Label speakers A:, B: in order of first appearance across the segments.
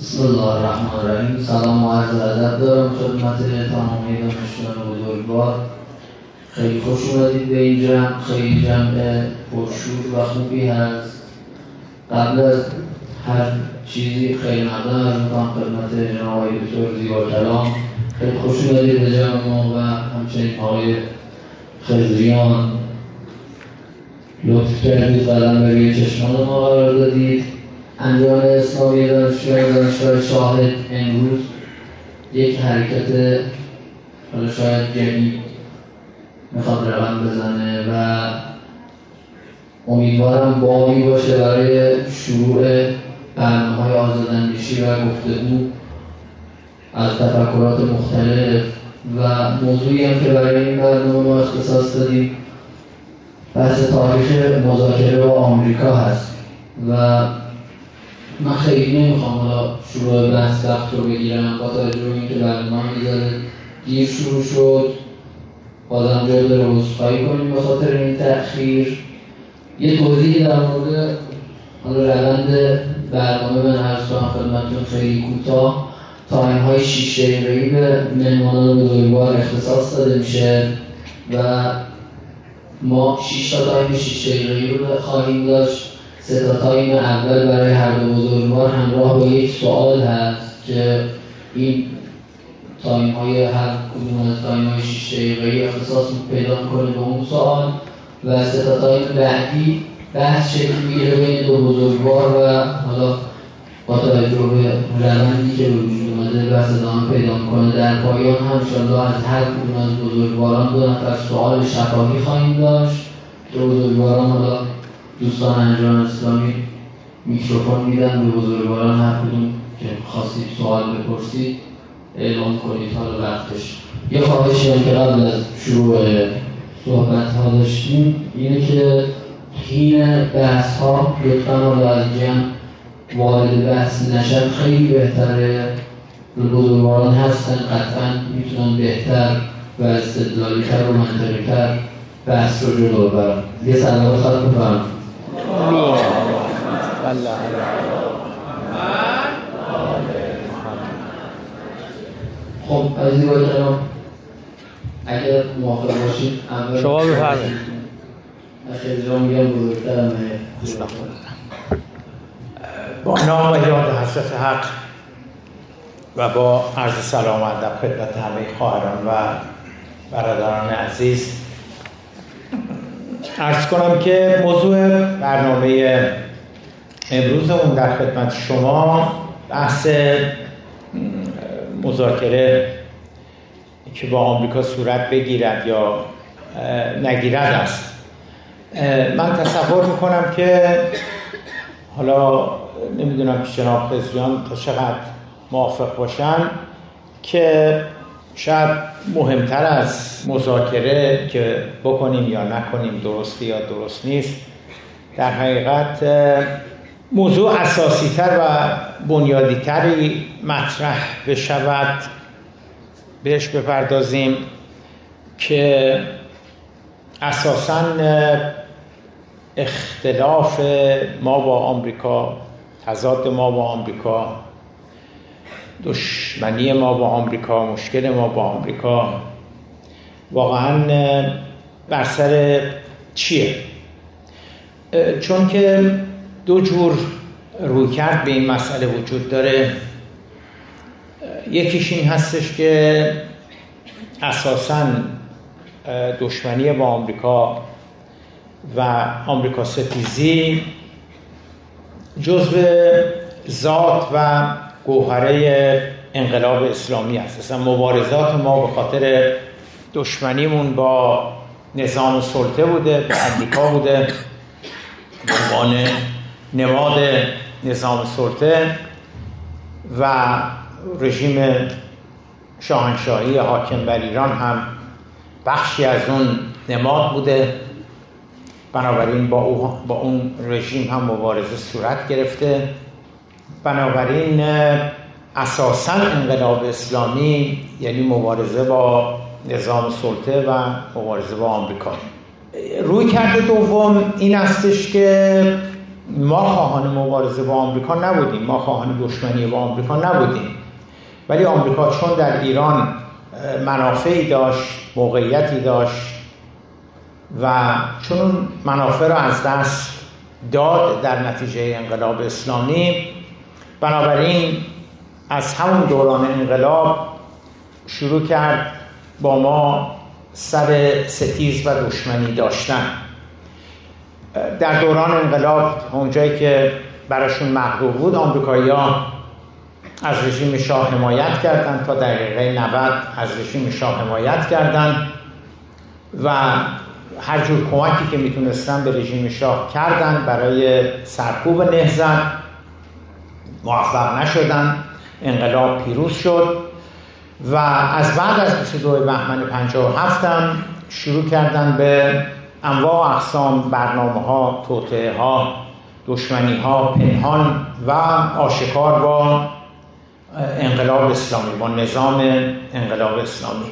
A: بسم الله الرحمن الرحیم سلام و عرض ادب دارم خدمت تمامی دانشجویان بزرگوار خیلی خوش اومدید به این جمع خیلی جمع پرشور و خوبی هست قبل از هر چیزی خیلی مقدم از می‌کنم خدمت جناب آقای دکتر زیبا کلام خیلی خوش اومدید به جمع ما و همچنین آقای خزریان لطف کردید قدم به روی چشمان ما قرار دادید انجام اسلامی دانشجوی دانشگاه شاهد امروز یک حرکت حالا شاید جدید می‌خواد رقم بزنه و امیدوارم بامی باشه برای شروع برنامه های آزاداندیشی و گفتگو از تفکرات مختلف و موضوعی هم که برای این برنامه ما اختصاص دادیم بحث تاریخ مذاکره با آمریکا هست و من خیلی نمی‌خوام حالا شروع بحث وقت رو بگیرم. با توجه به اینکه برنامه می‌ذاره دیر شروع شد بازم جای داره عذرخواهی کنیم به خاطر این تأخیر. یه توضیحی در مورد حالا روند برنامه من عرض کنم خدمتتون خیلی کوتاه. تایم های شیش دقیقه‌ای به مهمانان بزرگوار اختصاص داده میشه و ما 6 تا time 6 دقیقه‌ای رو خواهیم داشت. سه تا time اول برای هر دو بزرگوار همراه با یک سوال هست که این time های هر کدوم از time های 6 دقیقه‌ای اختصاص پیدا کنه به اون سوال و سه تا بعدی بحث شکل می‌گیره بین دو بزرگوار و حالا با توجه به روندی که به وجود اومده بحث ادامه پیدا کنه در پایان هم انشاءالله از هر کدوم از بزرگواران دو نفر سوال شفاهی خواهیم داشت. که بزرگواران حالا دوستان انجام اسلامی میکروفون میدن به بزرگواران هر کدوم که خواستید سوال بپرسید اعلام کنید حالا وقتش یه خواهشی هم که قبل از شروع صحبت ها داشتیم اینه که حین بحث ها لطفا حالا از جمع وارد بحث نشد خیلی بهتره. بزرگواران هستن قطعا می‌تونن بهتر و استدلالی تر و منطقی تر بحث رو جلو ببرن. یه سلام خواهد بفرم باشید
B: شما بفرمایید با نام یاد حضرت حق و با عرض سلام و ادب خدمت همه خواهران و برادران عزیز عرض کنم که موضوع برنامه امروزمون در خدمت شما بحث مذاکره که با آمریکا صورت بگیرد یا نگیرد است. من تصور می‌کنم که حالا نمی‌دونم که جناب خزریان تا چقدر موافق باشن که شاید مهمتر از مذاکره که بکنیم یا نکنیم درستی یا درست نیست. در حقیقت موضوع اساسی تر و بنیادی تری مطرح بشود. بهش بپردازیم که اساسا اختلاف ما با آمریکا تضاد ما با آمریکا دشمنی ما با آمریکا مشکل ما با آمریکا. واقعا بر سر چیه؟ چون که دو جور روی کرد به این مسئله وجود داره. یکیش این هستش که اساسا دشمنی با آمریکا و آمریکا ستیزی جزو ذات و گوهره انقلاب اسلامی است. اصلا مبارزات ما به خاطر دشمنیمون با نظام سلطه بوده به امریکا بوده. عنوان نماد نظام سلطه و رژیم شاهنشاهی حاکم بر ایران هم بخشی از اون نماد بوده. بنابراین با, با اون رژیم هم مبارزه صورت گرفته. بنابراین اساسا انقلاب اسلامی یعنی مبارزه با نظام سلطه و مبارزه با آمریکا. روی کرده دوم این استش که ما خواهان مبارزه با آمریکا نبودیم ما خواهان دشمنی با آمریکا نبودیم. ولی آمریکا چون در ایران منافعی داشت موقعیتی داشت و چون منافع را از دست داد در نتیجه انقلاب اسلامی بنابراین از همون دوران انقلاب شروع کرد با ما سر ستیز و دشمنی داشتن. در دوران انقلاب اونجایی که براشون مقدور بود آمریکایی از رژیم شاه حمایت کردند تا دقیقه 90 از رژیم شاه حمایت کردند و هر جور کمکی که می‌تونستن به رژیم شاه کردن برای سرکوب نهزت موفق نشدن. انقلاب پیروز شد و از بعد از 22 بهمن 57 هم شروع کردن به انواع اقسام برنامه ها توطعه ها دشمنی ها پنهان و آشکار با انقلاب اسلامی با نظام انقلاب اسلامی.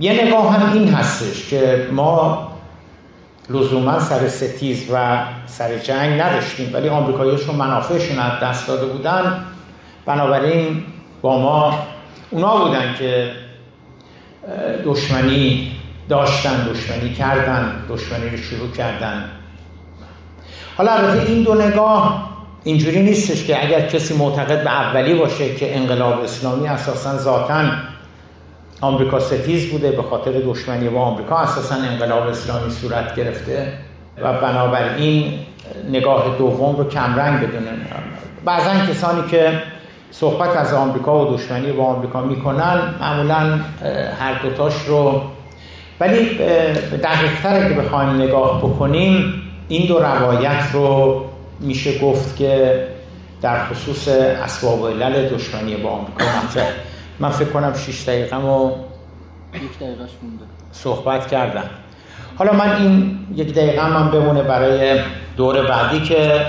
B: یه نگاه هم این هستش که ما لزوما سر ستیز و سر جنگ نداشتیم ولی آمریکاییشون منافعشون از دست داده بودن. بنابراین با ما اونا بودن که دشمنی داشتن دشمنی کردن دشمنی رو شروع کردن. حالا البته این دو نگاه اینجوری نیستش که اگر کسی معتقد به اولی باشه که انقلاب اسلامی اساسا ذاتا آمریکا ستیز بوده به خاطر دشمنی با آمریکا. اساسا انقلاب اسلامی صورت گرفته و بنابراین نگاه دوم رو کمرنگ بدونه بعضا کسانی که صحبت از آمریکا و دشمنی با آمریکا می‌کنن معمولا هر دوتاش رو. ولی دقیقتر که بخوایم نگاه بکنیم این دو روایت رو میشه گفت که در خصوص اسباب علل دشمنی با آمریکا مطرح. من فکر کنم 6 دقیقه و صحبت کردم. حالا من این یک دقیقه من بمونه برای دور بعدی که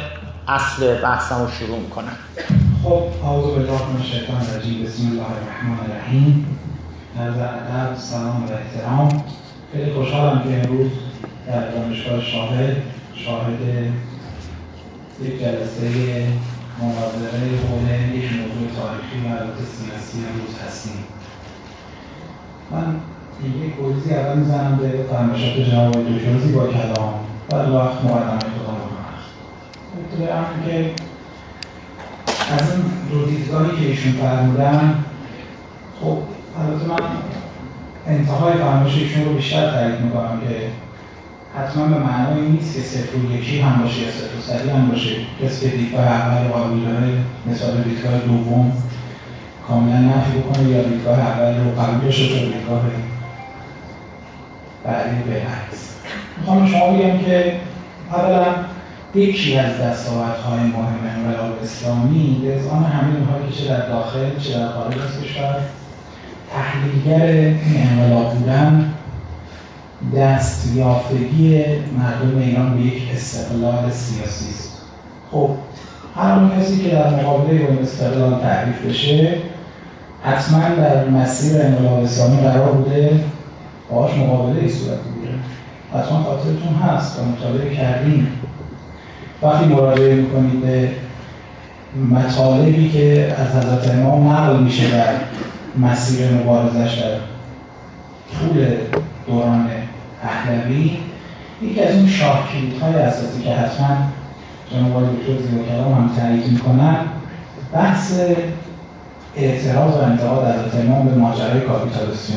B: اصل بحثم رو شروع می‌کنم.
C: خب اعوذ بالله من الشیطان الرجیم. بسم الله الرحمن الرحیم. عرض ادب سلام و احترام. خیلی خوشحالم که امروز در دانشگاه شاهد شاهد یک جلسه مناظره حول یک موضوع تاریخی و البته سیاسی امروز هستیم. من یک گریزی اول می‌زنم به فرمایشات جناب دکتر با کلام. و وقت مقدمه خودم بکنم ابتدا که از این دو دیدگاهی که ایشون فرمودن خب البته من انتهای فرمایش ایشون رو بیشتر تایید می‌کنم که حتما به معنای نیست که صفر و یکی هم باشه یا صفر و سری هم باشه. که دیدگاه اول قابل داره مثال دیدگاه دوم کاملا نفی بکنه یا دیدگاه اول رو قبول بشه تا دیدگاه بعدی برعکس می‌خوام شما بگم که اولا یکی از دستاوردهای مهم انقلاب اسلامی به ازان همه اونهایی که چه در داخل چه در خارج از کشور تحلیلگر این انقلاب بودن دستیافتگی مردم ایران به یک استقلال سیاسی است. خب هر کسی که در مقابله با این استقلال تعریف بشه حتما در مسیر انقلاب اسلامی قرار بوده باهاش مقابله ای صورت بگیره. حتما خاطرتون هست و مطالعه کردیم وقتی مراجعه می‌کنید به مطالبی که از حضرت امام نقل میشه در مسیر مبارزش در طول دوران پهلوی. یکی از اون شاه های اساسی که حتما جناب آقای دکتر زیبا کلام هم تایید می‌کنن بحث اعتراض و انتقاد حضرت امام به ماجرای کاپیتالیسم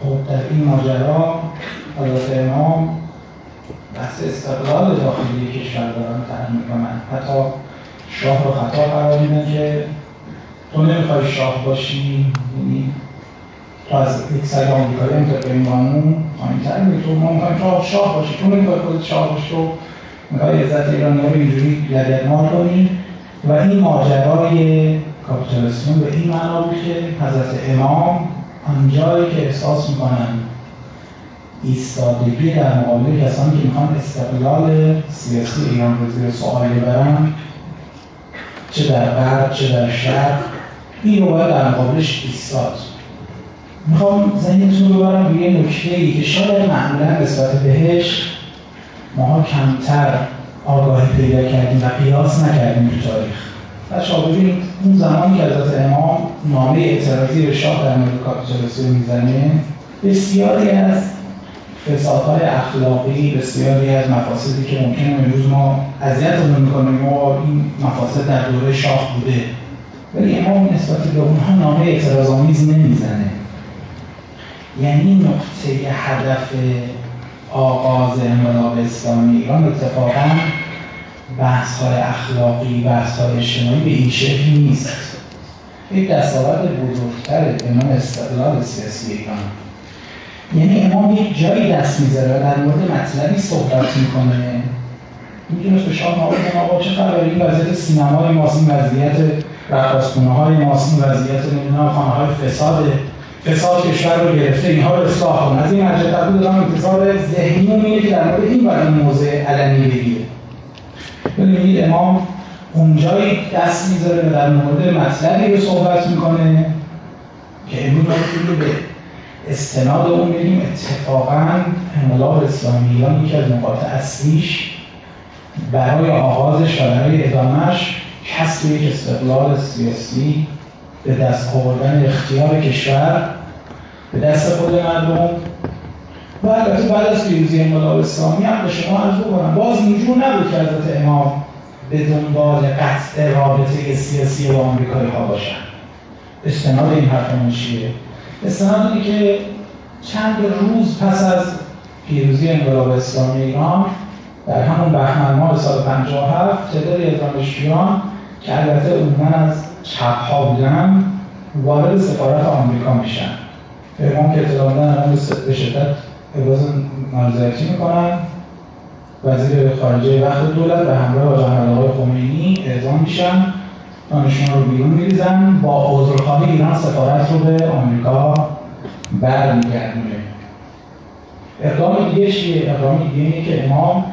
C: خب در این ماجرا حضرت امام بحث استقلال داخلی کشور دارن تعریف می‌کنن. حتی شاه رو خطا قرار میدن که تو نمی‌خوای شاه باشی یعنی از یک سر آمریکایی هم به این قانون پایینتر می تو ما می‌خوایم شاه شاه باشی تو نمی‌خوای خودت شاه باشی تو می‌خوای عزت ایرانی رو اینجوری لگدمال کنی. و این ماجرای کاپیتالیسم به این معنا بود که حضرت امام آنجایی که احساس می‌کنن ایستادگی در مقابل کسانی که می‌خوان استقلال سیاسی ایران رو زیر سوال ببرن چه در غرب چه در شرق این رو باید در مقابلش ایستاد. می‌خوام ذهنتون رو ببرم به یه نکته ای که شاید معمولا نسبت بهش ماها کمتر آگاهی پیدا کردیم و قیاس نکردیم تو تاریخ. و شاید اون زمانی که حضرت امام نامه اعتراضی به شاه در مورد کاپیتولیسم می‌زنه بسیاری از فسادهای اخلاقی بسیاری از مفاسدی که ممکنه امروز ما اذیتمون می‌کنیم و این مفاسد در دوره شاه بوده. ولی امام نسبت به اونها نامه اعتراضآمیز نمی‌زنه. یعنی نقطه هدف آغاز انقلاب اسلامی ایران اتفاقا بحث های اخلاقی بحث های اجتماعی به این شکل نیست. یک دستاورد بزرگتر به نام استقلال سیاسی ایران. یعنی امام یک جایی دست می‌ذاره و در مورد مطلبی صحبت می‌کنه. می‌تونست به شاه کنه آقا چه خبر این وضعیت سینمای ماست این وضعیت رقاصخونه های ماست این وضعیت نمی‌دونم خانه های فساد فساد کشور رو گرفته. اینها رو اصلاح کنه از این مجلس تبدیل دارم انتظار ذهنی اینه که در مورد این باید این موضع علنی بگیره. ببینید امام اونجایی دست می‌ذاره و در مورد مطلبی رو صحبت می‌کنه که امروز ما به استناد اون بگیم اتفاقا انقلاب اسلامی ایران یکی از نقاط اصلیش برای آغازش و برای ادامهش کسب یک استقلال سیاسی به دست آوردن اختیار کشور به دست خود مردم. و البته بعد از پیروزی انقلاب اسلامی هم به شما عرض کنم باز اینجور نبود که حضرت امام به دنبال قطع رابطه سیاسی با آمریکایی ها باشن استناد این حرف چیه؟ استناد اینه که چند روز پس از پیروزی انقلاب اسلامی ایران در همون بهمن ماه سال 57 تعدادی از دانشجویان که البته عموما از چپ ها بودن وارد سفارت آمریکا میشن. امام که اطلاع دادن به شدت ابراز نارضایتی می‌کنن. وزیر خارجه وقت دولت به همراه با آقای خمینی اعزام میشن. دانشجویان رو بیرون میریزن. با عذرخواهی ایران سفارت رو به آمریکا برمیگردونه. اقدام دیگه چیه؟ اقدام دیگه اینه که امام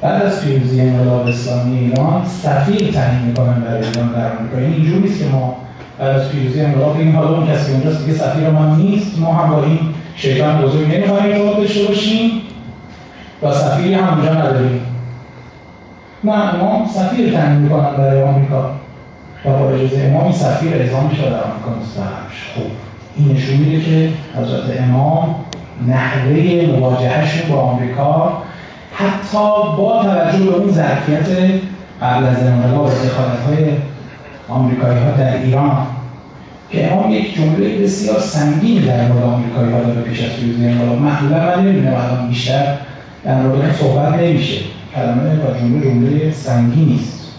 C: بعد از پیروزی انقلاب اسلامی ایران سفیر تعیین می‌کنن برای ایران در آمریکا. این اینجور نیست که ما بعد از پیروزی انقلاب این حالا اون کسی اونجاست دیگه سفیر ما نیست. ما هم با این شیطان بزرگ نمی‌خوایم ارتباط داشته باشیم و سفیری هم اونجا نداریم. نه ما سفیر تعیین می‌کنن برای آمریکا. و با اجازه امام سفیر اعزام شده در آمریکا مستقر خوب این نشون میده که حضرت امام نحوه مواجههشون با آمریکا حتی با توجه به اون ظرفیت قبل از انقلاب و دخالت های آمریکایی ها در ایران که امام یک جمله بسیار سنگین در مورد آمریکایی ها داره پیش از پیروزی انقلاب. معمولا من نمی‌دونم الان بیشتر در مورد صحبت نمیشه. کلمه و جمله جمله سنگینی است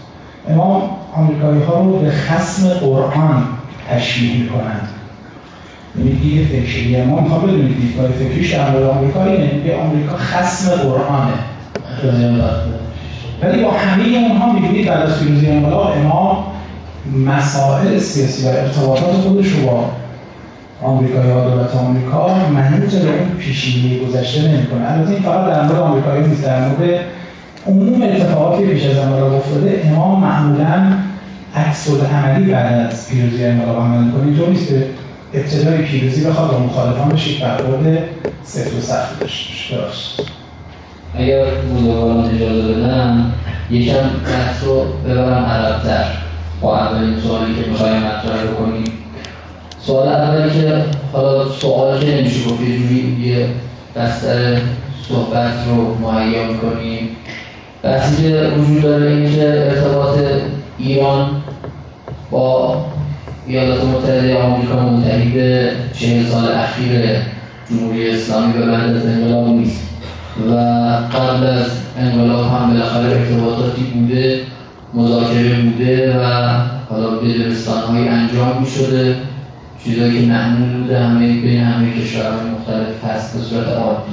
C: امام آمریکایی ها رو به خسم قرآن تشبیه می‌کنند. یعنی دید فکری. ما می‌خوام بدونید دیدگاه فکریش در آمریکا اینه. میگه آمریکا خسم قرآنه. ولی با همه اونها می‌بینید بعد از پیروزی انقلاب امام مسائل سیاسی و ارتباطات خودش رو با آمریکایی ها دولت آمریکا منوط به اون پیشینه گذشته نمی‌کنه. البته این فقط در مورد آمریکایی نیست در مورد عموم اتفاقاتی پیش از انقلاب افتاده امام معمولا عکس عملی بعد از پیروزی انقلاب عمل می‌کنه. اینطور نیست که ابتدای پیروزی بخواد با مخالفان بشید برخورد سفت و سخت داشته باشه
A: اگر بزرگان اجازه بدن یکم بحث رو ببرم عربتر با اولین سوالی که می‌خوایم مطرح بکنیم سوال اولی که حالا سوال که نمیشه گفت یه بستر صحبت رو مهیا می‌کنیم بحثی که وجود داره این که ارتباط ایران با ایالات متحده آمریکا منتهی به چهل سال اخیر جمهوری اسلامی به بعد از انقلاب نیست. و قبل از انقلاب هم بالاخره ارتباطاتی بوده مذاکره بوده و حالا بدرستان های انجام می شده چیزهایی که معمول بوده همه بین همه کشورهای مختلف هست به صورت عادی.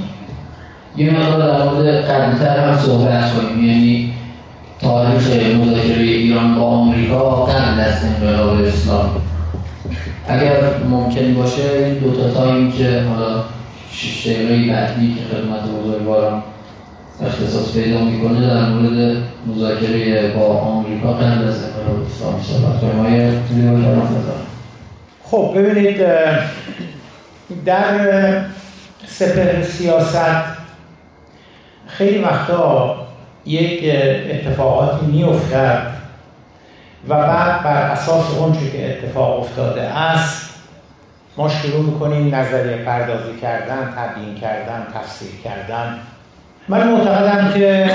A: یه مقدار در مورد قبلتر هم صحبت کنیم. یعنی تاریخ مذاکره ایران با آمریکا قبل از انقلاب اسلام. اگر ممکن باشه این دو تا تایم که حالا شش دقیقه بعدی که خدمت بزرگواران اختصاص پیدا می‌کنه در مورد مذاکره با آمریکا قبل از انقلاب اسلامی صحبت کنیم.
B: خب ببینید در سپر سیاست خیلی وقتا یک اتفاقاتی میافتد و بعد بر اساس اونچه که اتفاق افتاده است ما شروع می‌کنیم نظریه پردازی کردن تبیین کردن تفسیر کردن. من معتقدم که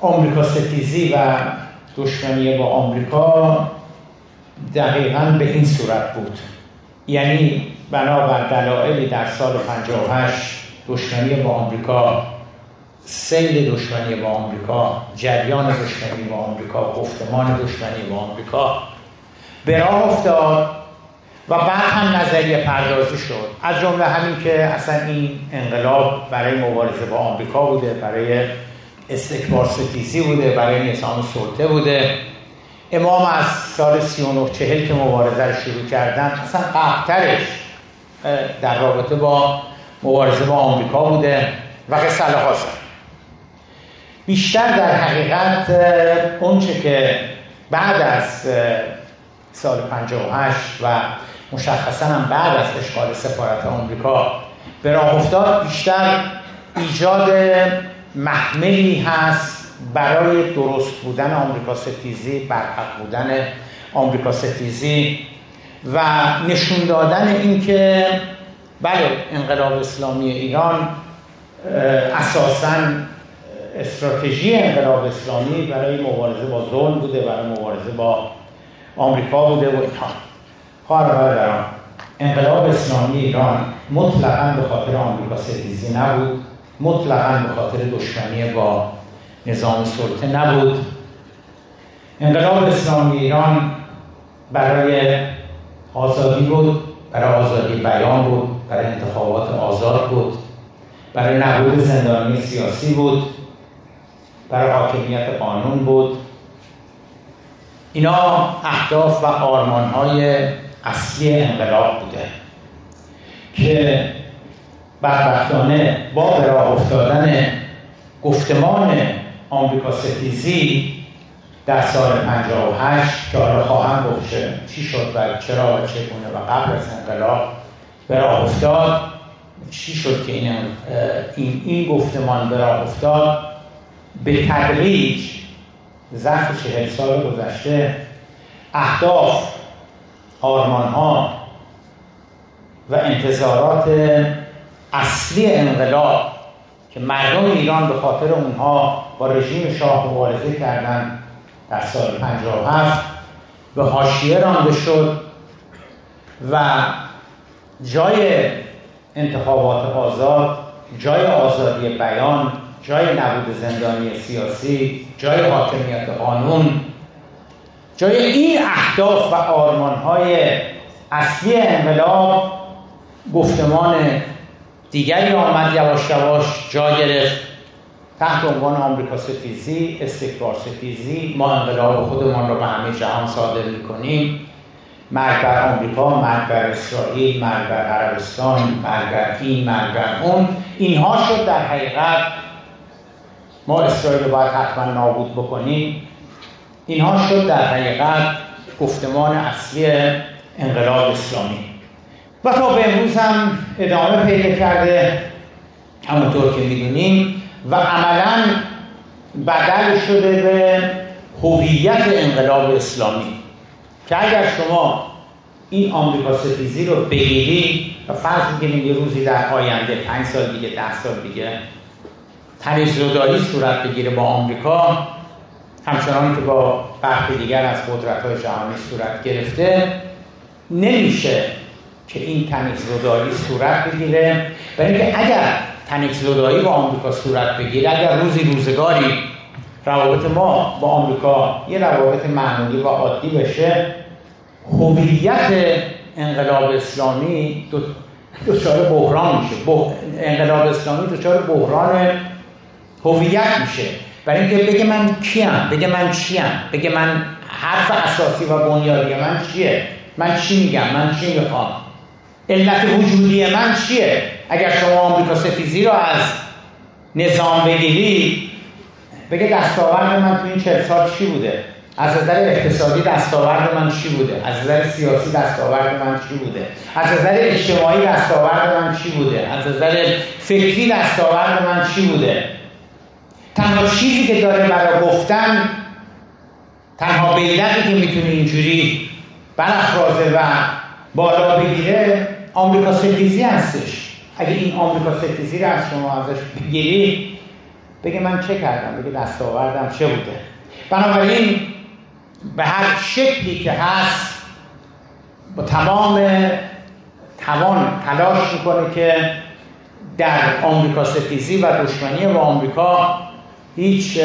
B: آمریکا ستیزی و دشمنی با آمریکا دقیقا به این صورت بود. یعنی بنابر دلایلی در سال 58 دشمنی با آمریکا سیل دشمنی با آمریکا جریان دشمنی با آمریکا گفتمان دشمنی با آمریکا به راه افتاد و بعد هم نظریه پردازی شد. از جمله همین که اصلا این انقلاب برای مبارزه با آمریکا بوده برای استکبار ستیزی بوده برای نظام سلطه بوده. امام از سال 39 چهل که مبارزه رو شروع کردن اصلا قبلترش در رابطه با مبارزه با آمریکا بوده و قصه بیشتر در حقیقت اونچه که بعد از سال 58 و مشخصا هم بعد از اشغال سفارت آمریکا به راه افتاد بیشتر ایجاد محملی هست برای درست بودن آمریکا ستیزی برحق بودن آمریکا ستیزی و نشون دادن اینکه بله انقلاب اسلامی ایران اساساً استراتژی انقلاب اسلامی برای مبارزه با ظلم بوده برای مبارزه با آمریکا بوده و اینها خواهر برادران انقلاب اسلامی ایران مطلقا به خاطر آمریکا ستیزی نبود مطلقا به خاطر دشمنی با نظام سلطه نبود. انقلاب اسلامی ایران برای آزادی بود برای آزادی بیان بود برای انتخابات آزاد بود برای نبود زندانی سیاسی بود. برای حاکمیت قانون بود. اینا اهداف و های اصلی انقلاب بوده که بدبختانه با راه افتادن گفتمان آمریکا ستیزی در سال 58 که حالا خواهم گفت چی شد و چرا و چگونه و قبل از انقلاب به راه افتاد. چی شد که این, این, این گفتمان به راه افتاد؟ به تدریج ظرف چهل سال گذشته اهداف آرمان ها و انتظارات اصلی انقلاب که مردم ایران به خاطر اونها با رژیم شاه مبارزه کردن در سال 57 به حاشیه رانده شد و جای انتخابات آزاد جای آزادی بیان جای نبود زندانی سیاسی جای حاکمیت قانون. جای این اهداف و آرمانهای اصلی انقلاب گفتمان دیگری آمد یواش یواش جا گرفت. تحت عنوان آمریکا ستیزی استکبار ستیزی ما انقلاب خودمان رو به همه جهان صادر می‌کنیم. مرگ بر آمریکا مرگ بر اسرائیل مرگ بر عربستان مرگ بر این مرگ بر اون. اینها شد در حقیقت ما اسرائیل باید حتما نابود بکنیم. اینها شد در حقیقت گفتمان اصلی انقلاب اسلامی. و تا به امروز هم ادامه پیدا کرده همونطور که می‌دونیم. و عملا بدل شده به هویت انقلاب اسلامی. که اگر شما این آمریکا ستیزی رو بگیری و فرض می‌کنیم یه روزی در آینده پنج سال دیگه ده سال دیگه زدایی صورت بگیره با آمریکا همچنان که با برخی دیگر از قدرت های جهانی صورت گرفته نمیشه که این زدایی صورت بگیره. برای اینکه اگر زدایی با آمریکا صورت بگیره اگر روزی روزگاری روابط ما با آمریکا یه روابط معمولی و عادی بشه هویت انقلاب اسلامی دچار بحران میشه. انقلاب اسلامی دچار بحران هویت میشه. برای اینکه بگه من کیم بگه من چیم بگه من حرف اساسی و بنیادی من چیه؟ من چی میگم؟ من چی می‌خوام؟ علت وجودی من چیه؟ اگر شما آمریکا ستیزی رو از نظام بگیری بگه دستاورد من تو این چهل سال چی بوده؟ از نظر اقتصادی دستاورد من چی بوده؟ از نظر سیاسی دستاورد من چی بوده؟ از نظر اجتماعی دستاورد من چی بوده؟ از نظر فکری دستاورد من چی بوده؟ تنها چیزی که داره برای گفتن تنها بیلقی که می‌تونه اینجوری برافرازه و بالا بگیره آمریکا ستیزی هستش. اگه این آمریکا ستیزی رو از شما ازش بگیری بگه من چه کردم؟ بگه دستاوردم چه بوده؟ بنابراین به هر شکلی که هست با تمام توان تلاش می‌کنه که در آمریکا ستیزی و دشمنی با آمریکا هیچ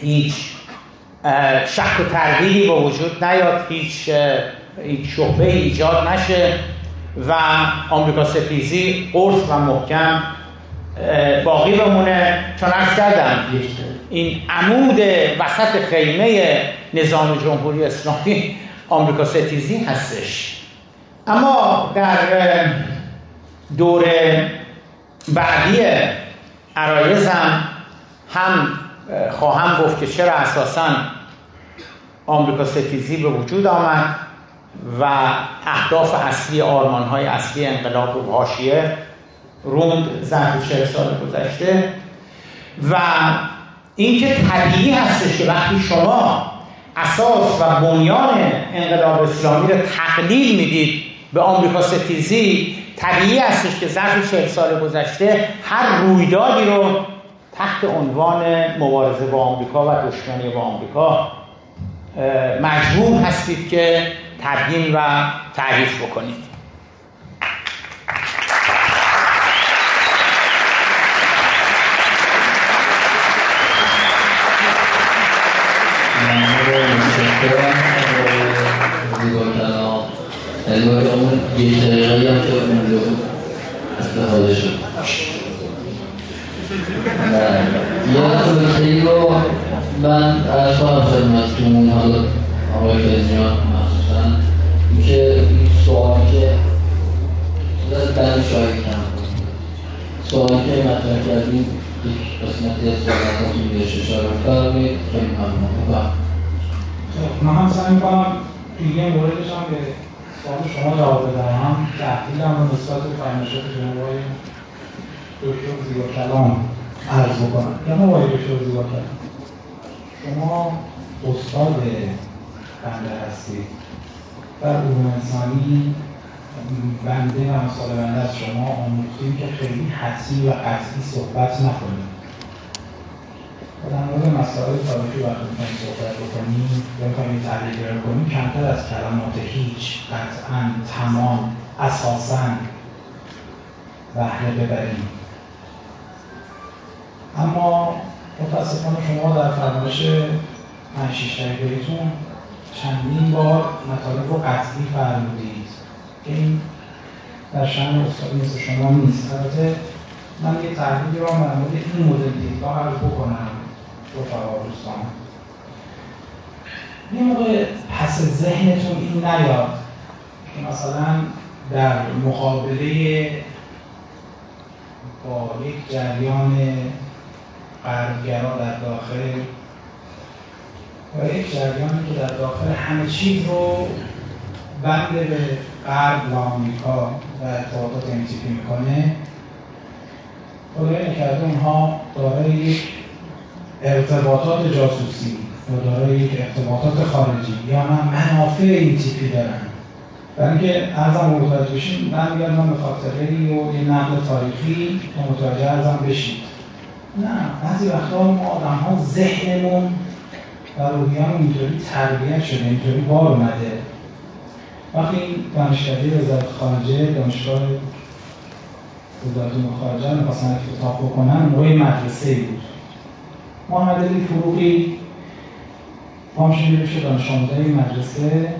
B: هیچ شک و تردیدی با وجود نیاد هیچ هیچ شبه ایجاد نشه و آمریکا ستیزی قرص و محکم باقی بمونه. چون ارز کردم این عمود وسط خیمه نظام جمهوری اسلامی آمریکا ستیزی هستش. اما در دور بعدی عرایزم هم خواهم گفت که چرا اساسا آمریکا ستیزی به وجود آمد و اهداف اصلی آرمان های اصلی انقلاب رو حاشیه روند ظرف چه سال گذشته و اینکه طبیعی هستش که وقتی شما اساس و بنیان انقلاب اسلامی رو تقلیل می‌دید به آمریکا ستیزی طبیعی هستش که ظرف چهل سال گذشته هر رویدادی رو تحت عنوان مبارزه با آمریکا و دشمنی با آمریکا مجبور هستید که تبیین و تعریف بکنید.
A: یعنی اون یه دقیقه هم که اونجا استفاده شد یه نکته رو من از خواهم خدمتتون حالا آقای فزیان مخصوصا که این سوال که بعد شاهد کم سوال که مطرح کردیم یک قسمتی از سوالاتون بهش اشاره فرمید خیلی ممنون
C: من هم سعی می‌کنم دیگه موردش هم به سوال شما جواب بدم. هم رو نسبت به فرمایشات جناب آقای دکتر زیبا کلام عرض بکنم. جناب آقای دکتر زیبا کلام شما استاد بنده هستید. در علوم انسانی بنده و امثال بنده از شما آموختیم که خیلی حدسی و قطعی صحبت نکنیم و در مورد مسائل تاریخی وقتی می‌خوایم صحبت بکنیم یا می‌خوایم تحلیل کنیم کمتر از کلمات هیچ قطعا تمام اساسا بهره ببریم. اما متاسفانه شما در فرمایش من شیش چندین بار مطالب رو قطعی فرمودید که این در شأن استادی مثل شما نیست. البته من یه تحلیلی رو در این مدل دیدگاه عرض بکنم. رفقا دوستان. یه موقع پس ذهنتون این نیاد که مثلا در مقابله با یک جریان غربگرا در داخل و یک جریانی که در داخل همه چیز رو بند به غرب و آمریکا و ارتباطات انتیپی می‌کنه خدای نکرده اونها دارای یک ارتباطات جاسوسی یا دارای یک ارتباطات خارجی یا نه منافع این تیپی دارن. برای اینکه ارزم رو متوجه بشین من میگم به خاطره و یه نقل تاریخی متوجه ارزم بشید نه بعضی وقتا ما آدم ها ذهنمون و روحیان اینطوری تربیت شده اینطوری بار اومده. وقتی این دانشکده وزارت خارجه دانشگاه وزارت خارجه می‌خواستن افتتاح بکنن موقع مدرسه بود. محمد علی فروغی پامش میشه دانش آموزای مدرسه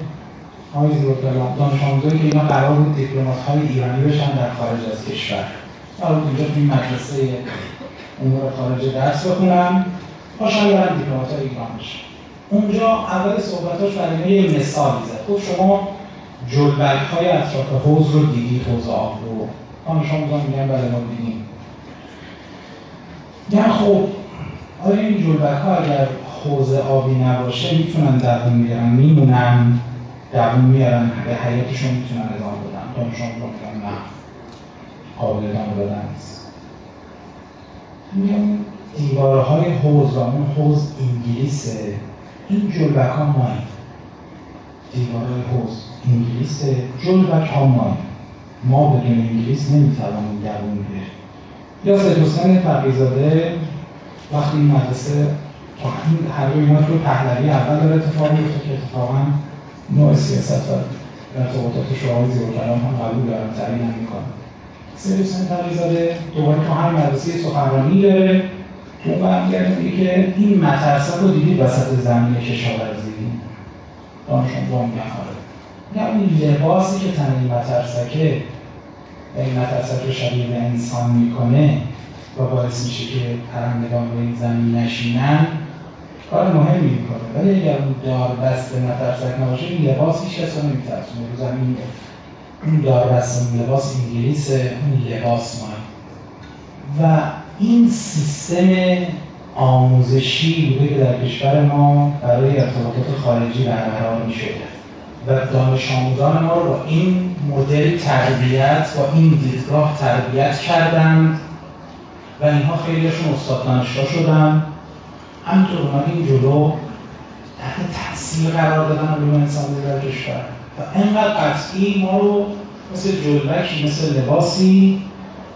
C: آقای زیروکلام دانش آموزایی که اینا قرار بود دیپلمات های ایرانی بشن در خارج از کشور. حالا اینجا این مدرسه امور خارجه درس بخونن پاشن برن دیپلمات های ایران بشن. اونجا اول صحبتاش برای یه مثال زد. خب شما جلبک های اطراف حوز رو دیدید حوز آب رو؟ دانش آموزان میگن بله ما دیدیم یعنی خب آیا این جلبک ها اگر حوزه آبی نباشه می‌تونن دوون میارن میمونن. دوون میارن به حیاتشون می‌تونن ادامه بدن. دانش آموزان میگن نه. قابل ادامه دادن نیست. میگم دیوارهای حوز و اون حوز انگلیسه. این جلبک ها مای دیوارهای حوز انگلیسه. جلبک ها مای ما بدون انگلیس نمی‌توانیم درون بریم یا سید حسین تقیزاده وقتی این مدرسه هر اینا تو پهلوی اول داره اتفاق میفته که اتفاقا نوع سیاست و ارتباطات شعاری زیر کلام هم قبول دارن تعیین هم می‌کنن سید حسین تقیزاده دوباره تو همین مدرسه سخنرانی داره. اون برمیگرده میگه که این مترسه رو دیدید وسط زمین کشاورزی دانش آموزا میگن آره این لباسی که تن این مترسکه و این مترسک رو شبیه به انسان می‌کنه و باعث میشه که پرندگان به این زمین نشینن. کار مهمی می‌کنه ولی اگر اون دار بست مترسک نباشه این لباس هیچ کس رو نمیترسونه. رو زمین اون دار بست لباس انگلیس اون لباس مهم و این سیستم آموزشی بوده که در کشور ما برای ارتباطات خارجی برقرار می و دانش آموزان ما رو با این مدل تربیت با این دیدگاه تربیت کردند. و اینها خیلیشون استاد دانشگاه شدن. همینطور اومدیم جلو تحت تحصیل قرار دادن علوم انسانی در کشور. و انقدر قطعی ما رو مثل جلبکی مثل لباسی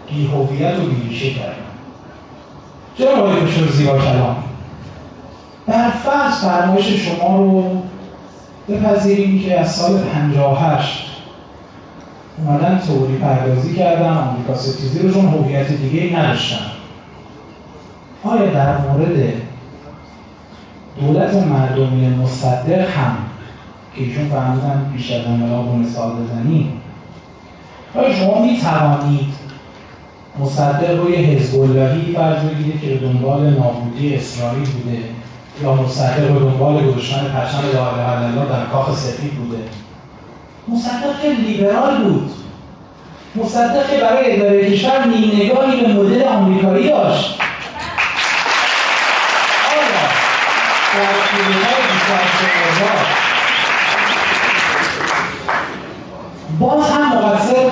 C: بی هویت و بیریشه کردن. چرا آقای بشور زیبا کلام؟ بر فرض فرمایش شما رو بپذیریم که از سال 58 اومدن توری پردازی کردن آمریکا ستیزی رو چون هویت دیگه نداشتن. آیا در مورد دولت مردمی مصدق هم که ایشون فرمودن پیش از انقلاب مثال بزنیم؟ آیا شما می توانید مصدق روی حزب اللهی فرض بگیرید که به دنبال نابودی اسرائیل بوده یا مصدق به دنبال گذاشتن پرچم لا اله الله در کاخ سفید بوده؟ مصدق که لیبرال بود. مصدق که برای اداره کشور نیم نگاهی به مدل آمریکایی داشت. باز هم مقصر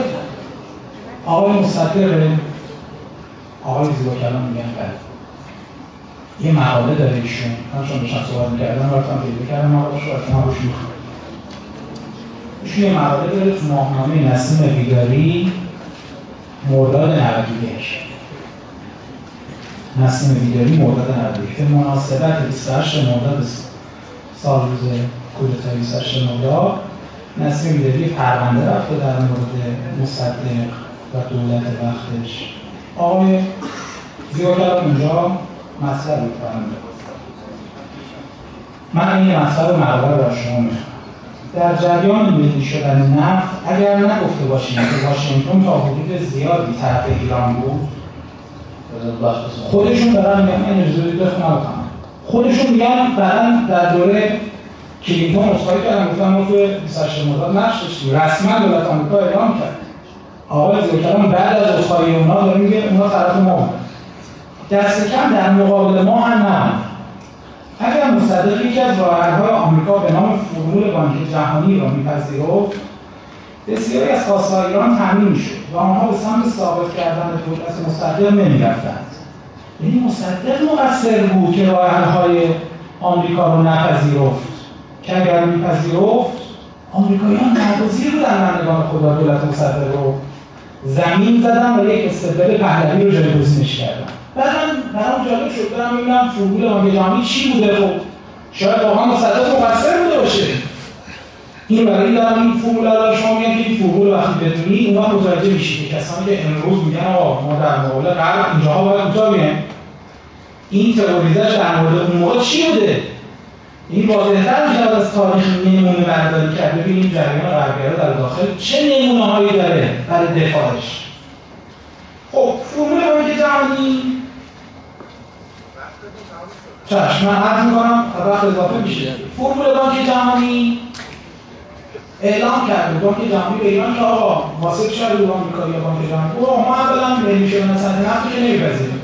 C: آقای مصدق آقای زیبا کلام میگن بله یه مقاله داره ایشون من چون داشتم صحبت می‌کردم رفتم پیدا کردم مقاله شو شما روش می‌خونم ایشون یه مقاله داره تو ماهنامه نسیم بیداری مرداد 91 نسیم بیداری مرداد 91 به مناسبت 28 مرداد سال روز کودتای 28 مرداد نسیم بیداری پرونده رفته در مورد مصدق و دولت وقتش. آقای زیاد اونجا مطلب فرمده من این مطلب مقاله را شما در جریان ملی شدن نفت اگر نگفته باشیم که واشنگتن تا حدود زیادی طرف ایران بود خودشون دارن میگن این اجازه بخونم خودشون میگن بعدا در دوره کلینتون اصخایی کردن گفتن ما تو 28 مرداد نقش داشتیم. رسما دولت آمریکا اعلام کرد. آقای زیرکلام بعد از اصخایی اونا داره میگه اونا طرف ما دست کم در مقابل ما هم نه. اگر مصدق یکی از راهحل‌های آمریکا به نام فرمول بانک جهانی را میپذیرفت بسیاری از خواستهای ایران تامین می‌شد و آنها به سمت ثابت کردن دولت مصدق نمی‌رفتند. یعنی مصدق مقصر بود که راهحل‌های آمریکا رو نپذیرفت. که اگر میپذیرفت آمریکاییان ناگزیر بودن من نگاه خدا دولت مصدق رو زمین زدن و یک استدلال پهلوی رو جایگزینش کردن. بعد من برام جالب شد دارم می‌بینم فرمول جهانی چی بوده خب شاید واقعا مصدق مقصر بوده باشه. این برای دارم این فرمول رو شما میگن که این فرمول وقتی بدونی اون وقت متوجه میشی که کسانی که امروز میگن آقا ما در مقابل غرب اینجاها باید کوتاه بیایم این تئوریزش در مورد اون موقع چی بوده؟ این واضحتر می‌شود از تاریخ نمونه برداری کرد. ببینیم جریان غربگرا در داخل چه نمونه هایی داره برای دفاعش. خب فرمول بانک جهانی. چشم من عرض می‌کنم وقت اضافه میشه. فرمول بانک جهانی. اعلام کرده بانک جهانی به ایران که آقا واسه شهر رو آمریکا یا بانک جهانی؟ او ما اولا ملی شدن صنعت نفت که نمیپذیریم.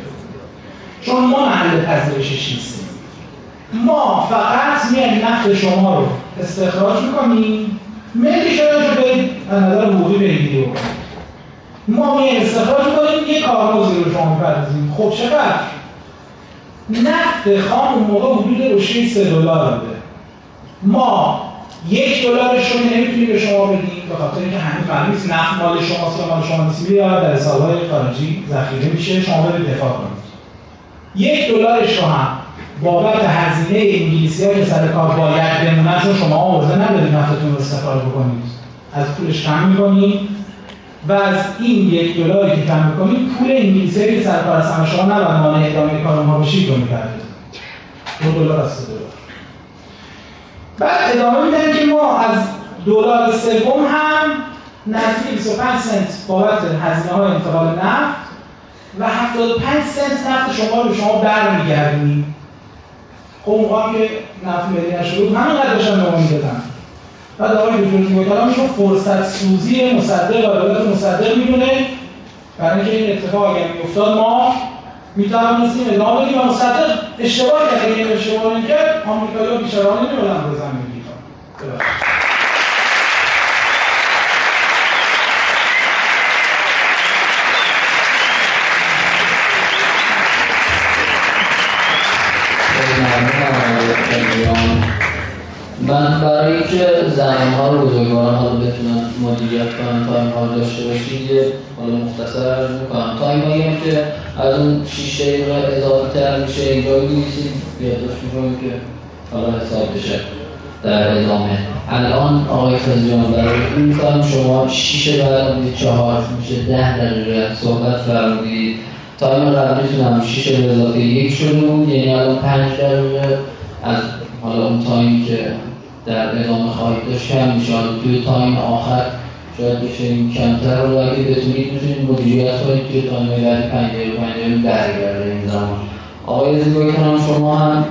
C: چون ما محل پذیرشش نیستیم. ما فقط میایم نفت شما رو استخراج می‌کنیم. ملی شدن رو به نظر حقوقی بگیریم ما میایم استخراج می‌کنیم یه کارمزدی رو شما می‌پردازیم. خب چقدر؟ نفت خام اون موقع حدود رشد 3 دلار بوده. ما یک دلارش رو نمی‌تونیم به شما بدیم به خاطر اینکه همین معلوم نفت مال شماست یا مال شما نیست. یا در حسابهای خارجی ذخیره میشه شما برید دفاع کنید. یک دلارش رو هم بابت هزینه انگلیسی که سر کار باید بمونن چون شما عرضه ندارید نفتتون رو استفاده بکنید. از پولش کم می‌کنید و از این یک دلاری که کم می‌کنید پول انگلیسی که سر کار شما نباید مانع ادامه کار اونها بشید رو می‌پردازید دو دلار از دلار. بعد ادامه میدن که ما از دلار سوم هم نزدیک 25 سنت بابت هزینه های انتقال نفت و 75 سنت نفت شما رو شما برمیگردونیم. خب اون که نفت ملی نشده بود همین قدرش هم به ما می‌دادن. بعد آقای دکتر میگه میشه فرصت سوزی مصدق و دولت مصدق می‌دونه. برای اینکه این اتفاق اگر میافتاد ما می‌توانستیم ادامه بدیم و مصدق اشتباه کرد. اگه این اشتباه نمی‌کرد آمریکایی‌ها بیچاره‌ها نمی‌بودن رو زمین می‌ریختن
A: برای اینکه زمان ها رو بزرگواران حالا بتونن مدیریت کنن time ها داشته باشید حالا مختصر می‌کنم. time هایی هم که از اون 6 دقیقه اضافه تر میشه اینجا بنویسید یادداشت می‌کنیم که حالا حساب بشه در ادامه. الان آقای خضریان برای این time شما 6 بعد چهار میشه. 10 دقیقه صحبت فرمودید. time قبلیتون هم 6 به اضافه یک شده بود یعنی الان 5 دقیقه از حالا اون time ی که در ادامه خواهید داشت کم میشه توی time آخر شاید بشه این کمتر رو اگه بتونید می‌تونید مدیریت کنید توی time بعدی پنج دقیقه پنج دقیقه برگرده این زمان. آقای زیباکلام شما هم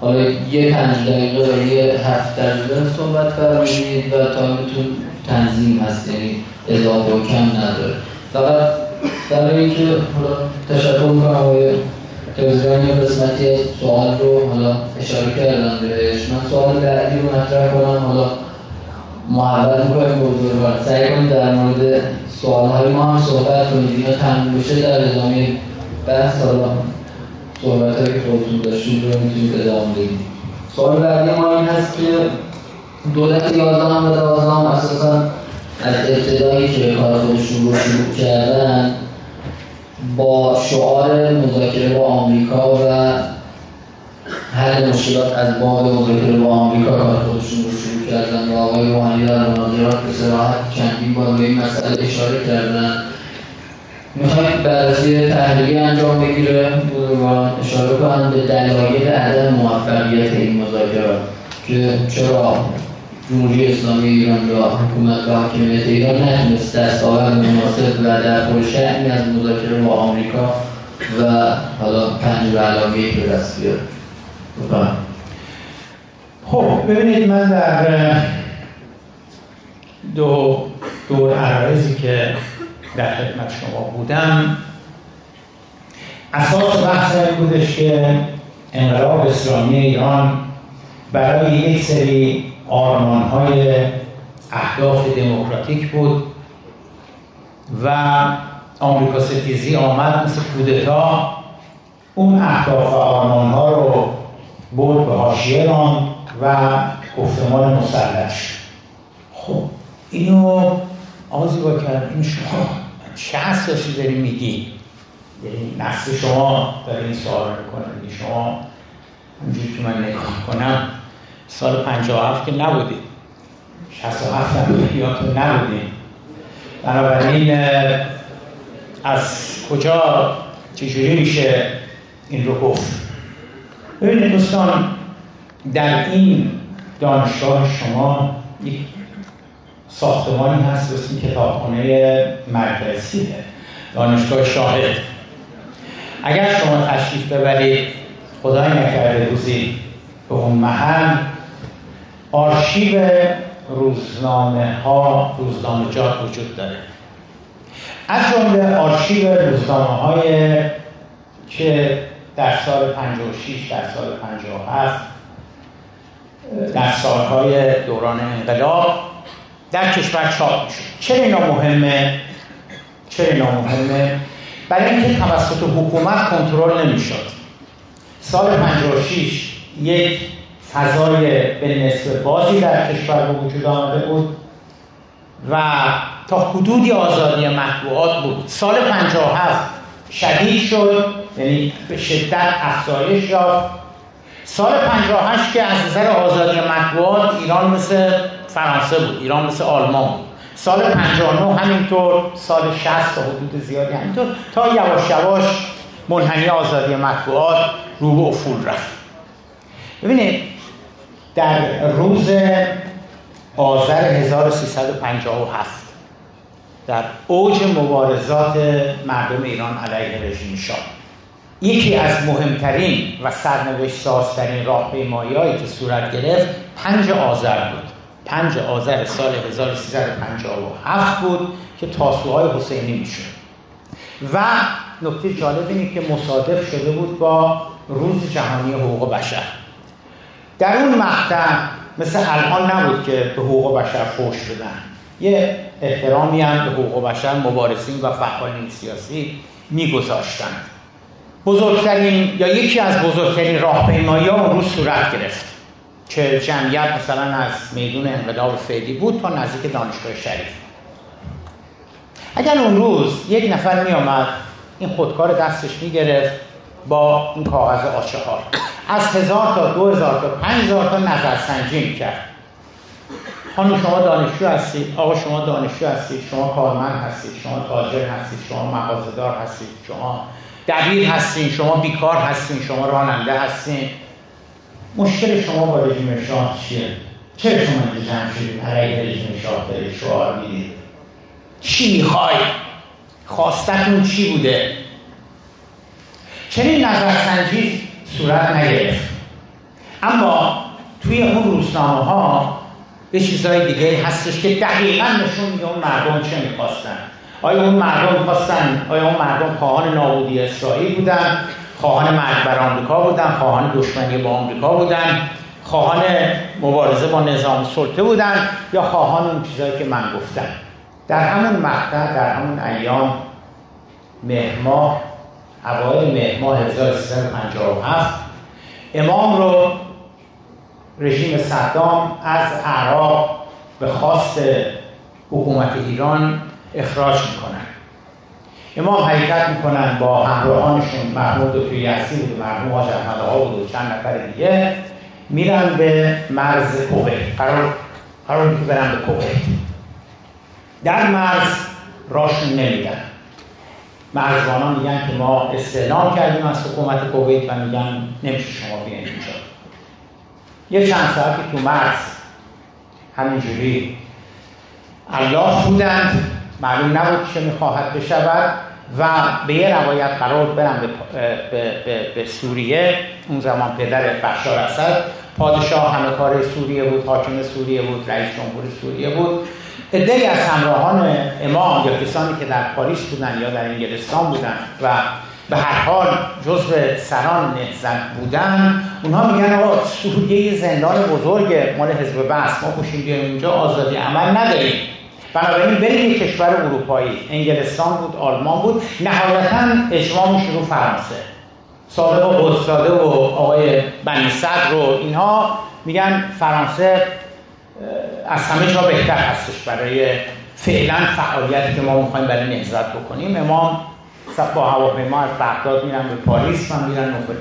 A: حالا یه پنج دقیقه و یه هفت دقیقه صحبت فرمودید و time تون تنظیم هست یعنی اضافه و کم نداره. فقط برای اینکه تشکر می‌کنم آقای تلویزیون یه قسمتی سوال رو حالا اشاره کردم بهش. من سوال بعدی رو مطرح کنم. حالا محبت می‌کنیم بزرگوار سعی کنیم در مورد سوال های ما هم صحبت کنید اینا تموم بشه در ادامه بحث. حالا صحبت که خودتون داشتید رو می‌تونید ادامه بدید. سوال بعدی ما این هست که دولت یازدهم و دوازدهم اساسا از ابتدایی که کار خودشون رو شروع کردن با شعار مذاکره با آمریکا و حل مشکلات از باب مذاکره با آمریکا کار خودشون رو شروع کردن و آقای روحانی در مناظرات به صراحت چندین بار به این مسئله اشاره کردن. می‌خوایم بررسی تحلیلی انجام بگیره بزرگان اشاره کنند به دلایل عدم موفقیت این مذاکرات که چرا جمهوری اسلامی ایران یا حکومت و حاکمیت ایران نتونست دستاورد مناسب و در شأنی از مذاکره با آمریکا و حالا پنج و علاقه به دست بیاره.
B: خب ببینید من در دو دور عرایزی که در خدمت شما بودم اساس بحث این بودش که انقلاب اسلامی ایران برای یک سری آرمان های اهداف دموکراتیک بود و آمریکا ستیزی آمد مثل کودتا اون اهداف و آرمان ها رو برد به حاشیه و گفتمان مسلح خب اینو آزی با کرد این شما چه اساسی داری میگی؟ یعنی نسل شما داره این سوال می‌کنه. شما همجوری که من نگاه کنم سال 57 که نبودیم. 67 هم یادتون نبودیم. بنابراین از کجا چجوری میشه این رو گفت؟ ببینید دوستان در این دانشگاه شما یک ساختمانی هست اسم کتابخانه مرکزی دانشگاه شاهد. اگر شما تشریف ببرید خدای نکرده روزی به اون محل آرشیو روزنامه ها روزنامه وجود داره. از جمله آرشیو روزنامه های که در سال 56 در سال 57 در سالهای دوران انقلاب در کشور چاپ می‌شد. چرا اینا مهمه؟ چرا اینا مهمه؟ برای اینکه توسط حکومت کنترل نمی‌شد. سال 56 یک فضای به نسبت بازی در کشور به وجود آمده بود و تا حدودی آزادی مطبوعات بود. سال 57 شدید شد یعنی به شدت افزایش یافت. سال 58 که از نظر آزادی مطبوعات ایران مثل فرانسه بود ایران مثل آلمان بود. سال 59 همینطور سال 60 تا حدود زیادی همینطور تا یواش یواش منحنی آزادی مطبوعات رو به افول رفت. ببینید در روز آذر 1357 در اوج مبارزات مردم ایران علیه رژیم شاه. یکی از مهمترین و سرنوشت سازترین راهپیمایی‌هایی که صورت گرفت پنج آذر بود. پنج آذر سال 1357 بود که تاسوهای حسینی می‌شد. و نکته جالب اینه که مصادف شده بود با روز جهانی حقوق بشر. در اون مقطع مثل الان نبود که به حقوق بشر فوش بدن. یه احترامی هم به حقوق بشر مبارزین و فعالین سیاسی میگذاشتند بزرگترین یا یکی از بزرگترین راهپیمایی اون روز صورت گرفت که جمعیت مثلا از میدون انقلاب فعلی بود تا نزدیک دانشگاه شریف. اگر اون روز یک نفر می آمد این خودکار دستش می گرفت با این کاغذ آچه ها از هزار تا دو هزار تا پنج هزار تا نظرسنجی می کرد. خانم شما دانشجو هستید آقا شما دانشجو هستید شما کارمند هستید شما تاجر هستید شما مغازه‌دار هستید شما دبیر هستین شما بیکار هستین شما راننده هستین مشکل شما با رژیم شاه چیه؟ چرا شما اینجا جمع شدید علیه رژیم شاه دارید شعار می‌دید؟ چی می‌خوای؟ خواستتون چی بوده؟ چنین نظرسنجی صورت نگرفت. اما توی اون روزنامه ها به چیزهای دیگه هستش که دقیقا نشون میده اون مردم چه می‌خواستن. آیا اون مردم می‌خواستن؟ آیا اون مردم خواهان نابودی اسرائیل بودن؟ خواهان مرگ بر آمریکا بودن؟ خواهان دشمنی با آمریکا بودن؟ خواهان مبارزه با نظام سلطه بودن؟ یا خواهان اون چیزهایی که من گفتم؟ در همون مقطع در همون ایام مهما اوایل مهما 1357 امام رو رژیم صدام از عراق به خواست حکومت ایران اخراج می‌کنن. امام حرکت می‌کنن با همراهانشون محمود و یزدی بود مرحوم حاج احمد بود و چند نفر دیگه. میرن به مرز کویت قرار قرار که برن به کویت در مرز راشون نمیدن مرزبانان میگن که ما استعلام کردیم از حکومت کویت و میگن نمیشه شما بیاین اینجا. یه چند ساعتی تو مرز همینجوری الله بودند معلوم نبود چه می‌خواهد بشود. و به یه روایت قرار برن به, به, به, به سوریه. اون زمان پدر بشار اسد پادشاه همه کار سوریه بود حاکم سوریه بود رئیس جمهور سوریه بود. ادهی از همراهان امام یا کسانی که در پاریس بودن یا در انگلستان بودن و به هر حال جزو سران نهزت بودن اونها میگن آقا سوریه زندان بزرگ مال حزب بس ما خوشیم بیایم اینجا آزادی عمل نداریم. بنابراین بریم یک کشور اروپایی انگلستان بود آلمان بود نهایتا اجماع رو فرانسه. صادق و و آقای بنی صدر رو اینها میگن فرانسه از همه جا بهتر هستش برای فعلا فعالیتی که ما می‌خوایم برای نهزت بکنیم. امام با هواپیما از بغداد میرن به پاریس و میرن نوفل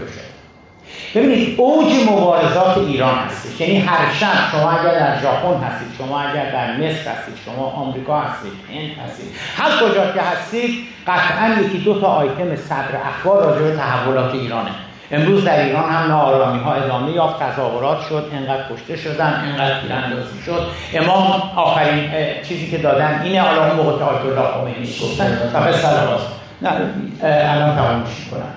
B: ببینید اوج مبارزات ایران هستید یعنی هر شب شما اگر در ژاپن هستید شما اگر در مصر هستید شما آمریکا هستید هند هستید هر کجا که هستید قطعا یکی دو تا آیتم صدر اخبار راجع به تحولات ایرانه. امروز در ایران هم ناآرامی ها ادامه یافت تظاهرات شد انقدر کشته شدن انقدر تیراندازی شد. امام آخرین چیزی که دادن اینه حالا اون موقع که آیت الله خمینی گفتن. فقط سلام نه الان تمامش کنم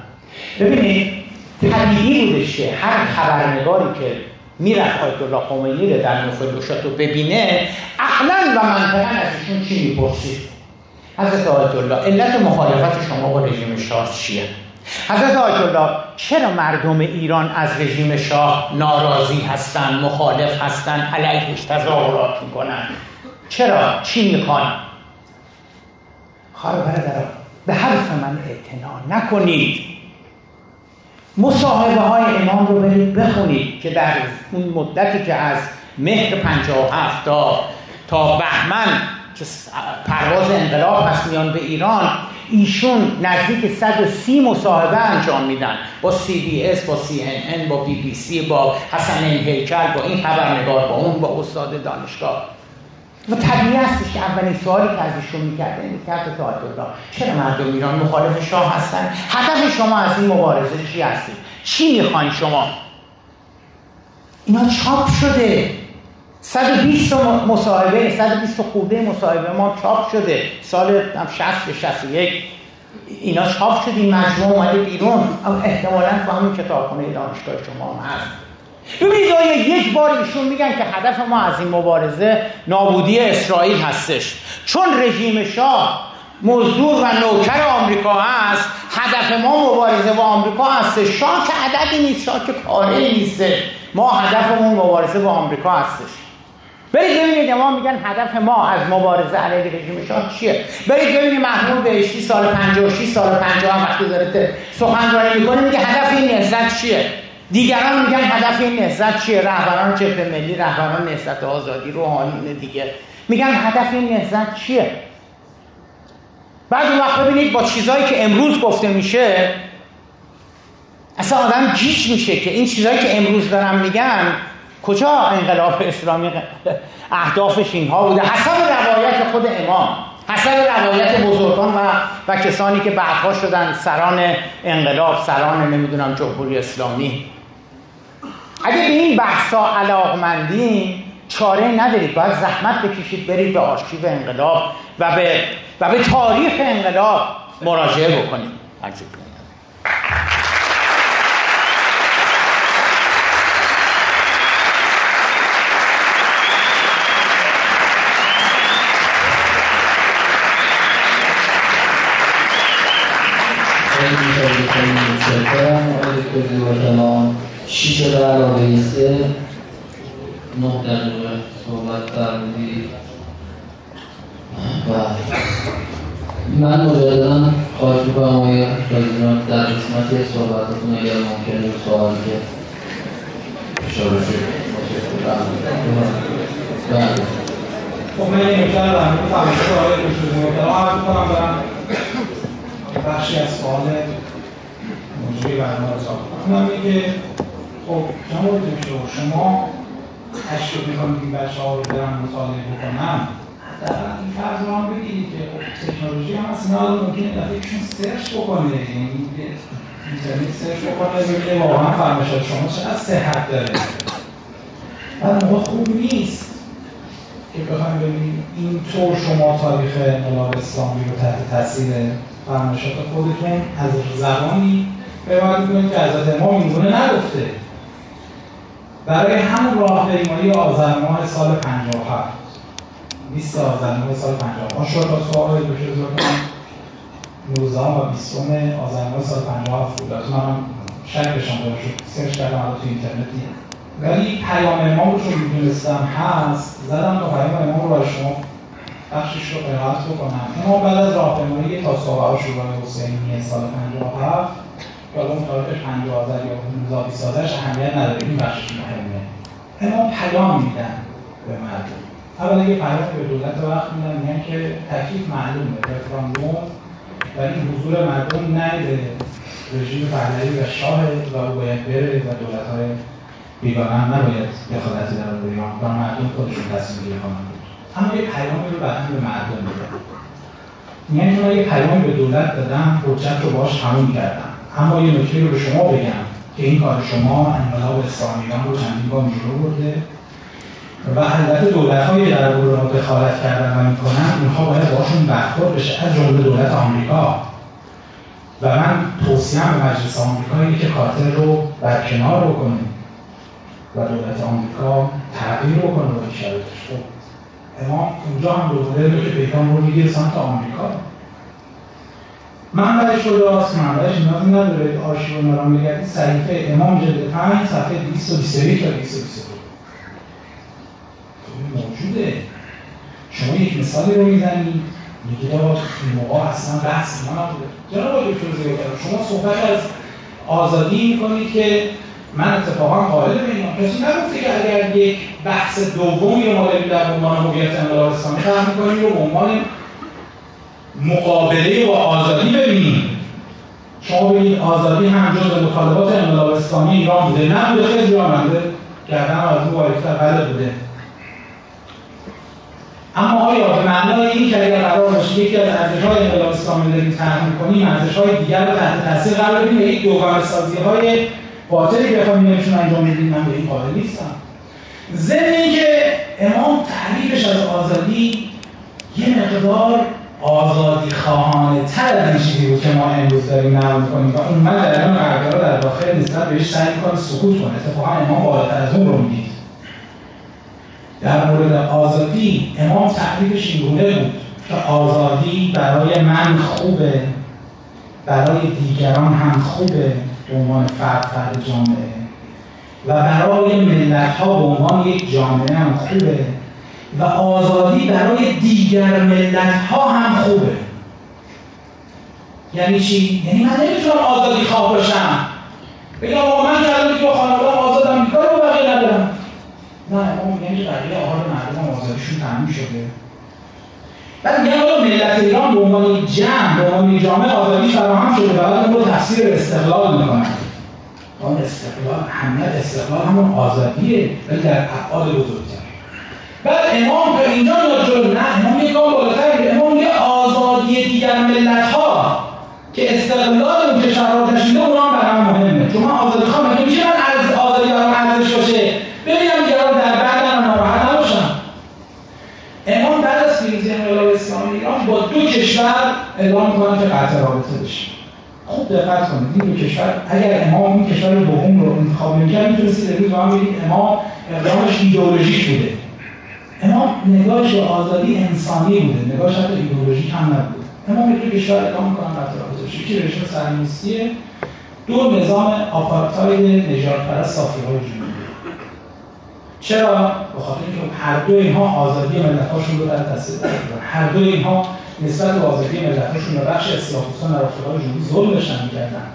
B: ببینید طبیعی بودش که هر خبرنگاری که می‌رفت آیت الله خمینی رو در نوفل رو ببینه عقلا و منطقا از ایشون چی می‌پرسید حضرت آیت الله علت مخالفت شما با رژیم شاه چیه؟ حضرت آیت الله چرا مردم ایران از رژیم شاه ناراضی هستند مخالف هستند علیهش تظاهرات می‌کنن؟ چرا؟ چی می‌خوان؟ خواهر برادران به حرف من اعتنا نکنید. مصاحبه های امام رو برید بخونید که در اون مدتی که از مهر 57 تا تا بهمن که پرواز انقلاب هست میان به ایران ایشون نزدیک 130 مصاحبه انجام میدن. با سی بی اس با سی ان ان با بی بی سی با حسن هیکل با این خبرنگار با اون با استاد دانشگاه. و طبیعی هستش که اولین سوالی که از ایشون می‌کرده این که چرا مردم ایران مخالف شاه هستن؟ هدف شما از این مبارزه چی هستید؟ چی می‌خواین شما؟ اینا چاپ شده. 120 مصاحبه 120 خوده مصاحبه ما چاپ شده. سال 60 به 61 اینا چاپ شد این مجموعه اومده بیرون. احتمالاً با همین کتابخونه دانشگاه شما هم هست. ببینید آیا یک بار ایشون میگن که هدف ما از این مبارزه نابودی اسرائیل هستش. چون رژیم شاه مزدور و نوکر آمریکا هست هدف ما مبارزه با آمریکا هستش شاه که عددی نیست شاه که پاره نیسته ما هدفمون مبارزه با آمریکا هستش. برید ببینید ما میگن هدف ما از مبارزه علیه رژیم شاه چیه؟ برید ببینید محمود بهشتی سال 56 سال 50 وقتی داره سخنرانی می‌کنه میگه هدف این نهضت چیه؟ دیگران میگن هدف این نهضت چیه؟ رهبران جبهه ملی رهبران نهضت آزادی روحانیون دیگه. میگن هدف این نهضت چیه؟ بعد اون وقت ببینید با چیزهایی که امروز گفته میشه اصلا آدم گیج میشه که این چیزهایی که امروز دارم میگن کجا انقلاب اسلامی اهدافش اینها بوده؟ حسب روایت خود امام حسب روایت بزرگان و, و کسانی که بعدها شدن سران انقلاب سران نمی‌دونم جمهوری اسلامی. اگه به این بحثا علاقمندین چاره ندارید. باید زحمت بکشید برید به آرشیو انقلاب و به, و به تاریخ انقلاب مراجعه بکنید.
A: شیش به علاوه سه نه دقیقه صحبت فرمودید و من مجددا خواهش می‌کنم آقای رازیان در قسمت صحبتتون اگر ممکنه سوالی که اشاره شد
C: بله خب من این رو در مورد تماشای آقای دکتر محترم عرض کنم برم بخشی از سوال موضوعی برنامه رو اونم اینه که خب جناب دکتر شما هشت رو می‌خوام این بچه ها رو برم مطالعه بکنم در این فرض رو هم بگیرید که خب تکنولوژی هم هست اینا ممکنه دفعه سرچ بکنه. یعنی اینترنت سرچ بکنه ببینه واقعا فرمایشات شما چقدر صحت داره. بعد موقع خوب نیست که بخوایم ببینیم اینطور شما تاریخ انقلاب اسلامی رو تحت تاثیر فرمایشات خودتون از زبانی روایت کنید که حضرت امام اینگونه نگفته. برای همون راهپیمایی آذر ماه سال 57 20 آذر ماه سال 57 شد تا سوال دکتر زرکان 19 و 20 آذر ماه سال 57 بود. از من شک بشم داره شد. سرچ کردم تو اینترنت دیدم ولی پیام امام رو چون می‌دونستم هست زدم تا پیام امام رو شما بخشش رو قرائت بکنم. امام بعد از راهپیمایی صحبه شروع حسینی سال 57 که تاریخ 50 آذر یا 19 20 آذرش اهمیت نداره. این بخشش مهمه. امام پیام میدن به مردم. اولا یه پیام به دولت وقت میدن میگن که تکلیف معلومه. رفراندوم ولی حضور مردم نه رژیم پهلوی و شاه و او باید بره و دولت های بیگانه هم نباید دخالتی در ایران. و مردم خودشون تصمیم گیری کنند اما یه پیامی رو بعدا به مردم میدن میگن که من یه پیامی به دولت دادم حجت رو باش تموم کردم اما یه نکته رو به شما بگم که این کار شما انقلاب اسلامیان رو چندین بار جلو برده و البته دولت هایی در رو دخالت کردن و می‌کنن اونها باید باشون برخورد بشه از جمله دولت آمریکا و من توصیم به مجلس آمریکا که کارتر رو برکنار بکنه و دولت آمریکا تغییر بکنه با شرایطش خب امام اونجا هم دوباره که پیغام رو می‌گیره سمت آمریکا منبعش رو راست منبعش نیاز نداره آرشیو مرام بگردید صحیفه امام جلد 5 صفحه 221 تا 222 موجوده شما یک مثالی رو می‌زنید میگید آقا این موقع اصلا بحث ما نبوده جناب دکتر زیادر شما صحبت از آزادی می‌کنید که من اتفاقا قائل به اینا کسی نگفته که اگر یک بحث دومی رو ما در عنوان هویت انقلاب اسلامی طرح می‌کنیم رو به عنوان مقابله با آزادی ببینیم. شما ببینید آزادی هم جز مطالبات انقلاب اسلامی ایران بوده. نه بوده خیلی راننده گردن آزادی وایفتر بله بوده. اما آیا به معنای این که اگر قرار باشه یکی از ارزش‌های انقلاب اسلامی داریم طرح می‌کنیم ارزش‌های دیگر رو تحت تاثیر قرار بدیم یک دوگانه سازی‌های باطلی بخوایم نمیشون انجام بدیم من به این قائل نیستم. ضمن اینکه امام تعریفش از آزادی یه مقدار آزادی خواهانه تر از این چیزی بود که ما امروز داریم نقل کنیم و اون من در اون در داخل نسبت بهش سعی می‌کنه سکوت کنه اتفاقا امام بالاتر از اون رو می‌دید. در مورد آزادی امام تعریفش این گونه بود که آزادی برای من خوبه. برای دیگران هم خوبه به عنوان فرد فرد جامعه. و برای ملت ها به عنوان یک جامعه هم خوبه. و آزادی برای دیگر ملت ها هم خوبه. یعنی چی؟ یعنی من نمی‌تونم آزادی خواه باشم. بگم آقا من که الان با خانواده آزادم بیکار با بقیه ندارم. نه میگن که بقیه آهار مردم آزادیشون تموم شده. بعد میگن آقا ملت ایران به عنوان جمع به عنوان جامعه آزادی فراهم شده و بعد رو تفسیر استقلال می‌کنن اون استقلال اهمیت استقلال همون آزادیه ولی در افعال بزرگتر. بعد امام به اینجا میاد نه امام یه گام بالاتر امام یه آزادی دیگر ملت ها که استقلال اون کشورها اونا هم برام مهمه چون من آزادی خواهم مگه میشه من از آزادی برام ارزش باشه ببینم دیگران در بعد ناراحت نباشم امام بعد از پیروزی انقلاب اسلامی ایران با دو کشور اعلام می‌کنن که قطع رابطه بشه خوب دقت کنید این کشور اگر امام این کشور دوم رو انتخاب می‌کرد می‌تونستید امروز هم بگید امام اقدامش ایدئولوژیک بوده. امام نگاهش به آزادی انسانی بوده نگاهش حتی ایدئولوژیک هم نبود امام یک کشور اعلام می‌کنن قطع رابطه بشه یکی رژیم صهیونیستیه دو نظام آپارتاید نژاد پرست صافیهای جنوبی. چرا؟ به خاطر اینکه هر دو اینها آزادی ملت‌هاشون رو در تاثیر هر دو اینها نسبت به آزادی ملت‌هاشون و بخش اصلاح‌طلبان در آفریقای جنوبی ظلم داشتن می‌کردن.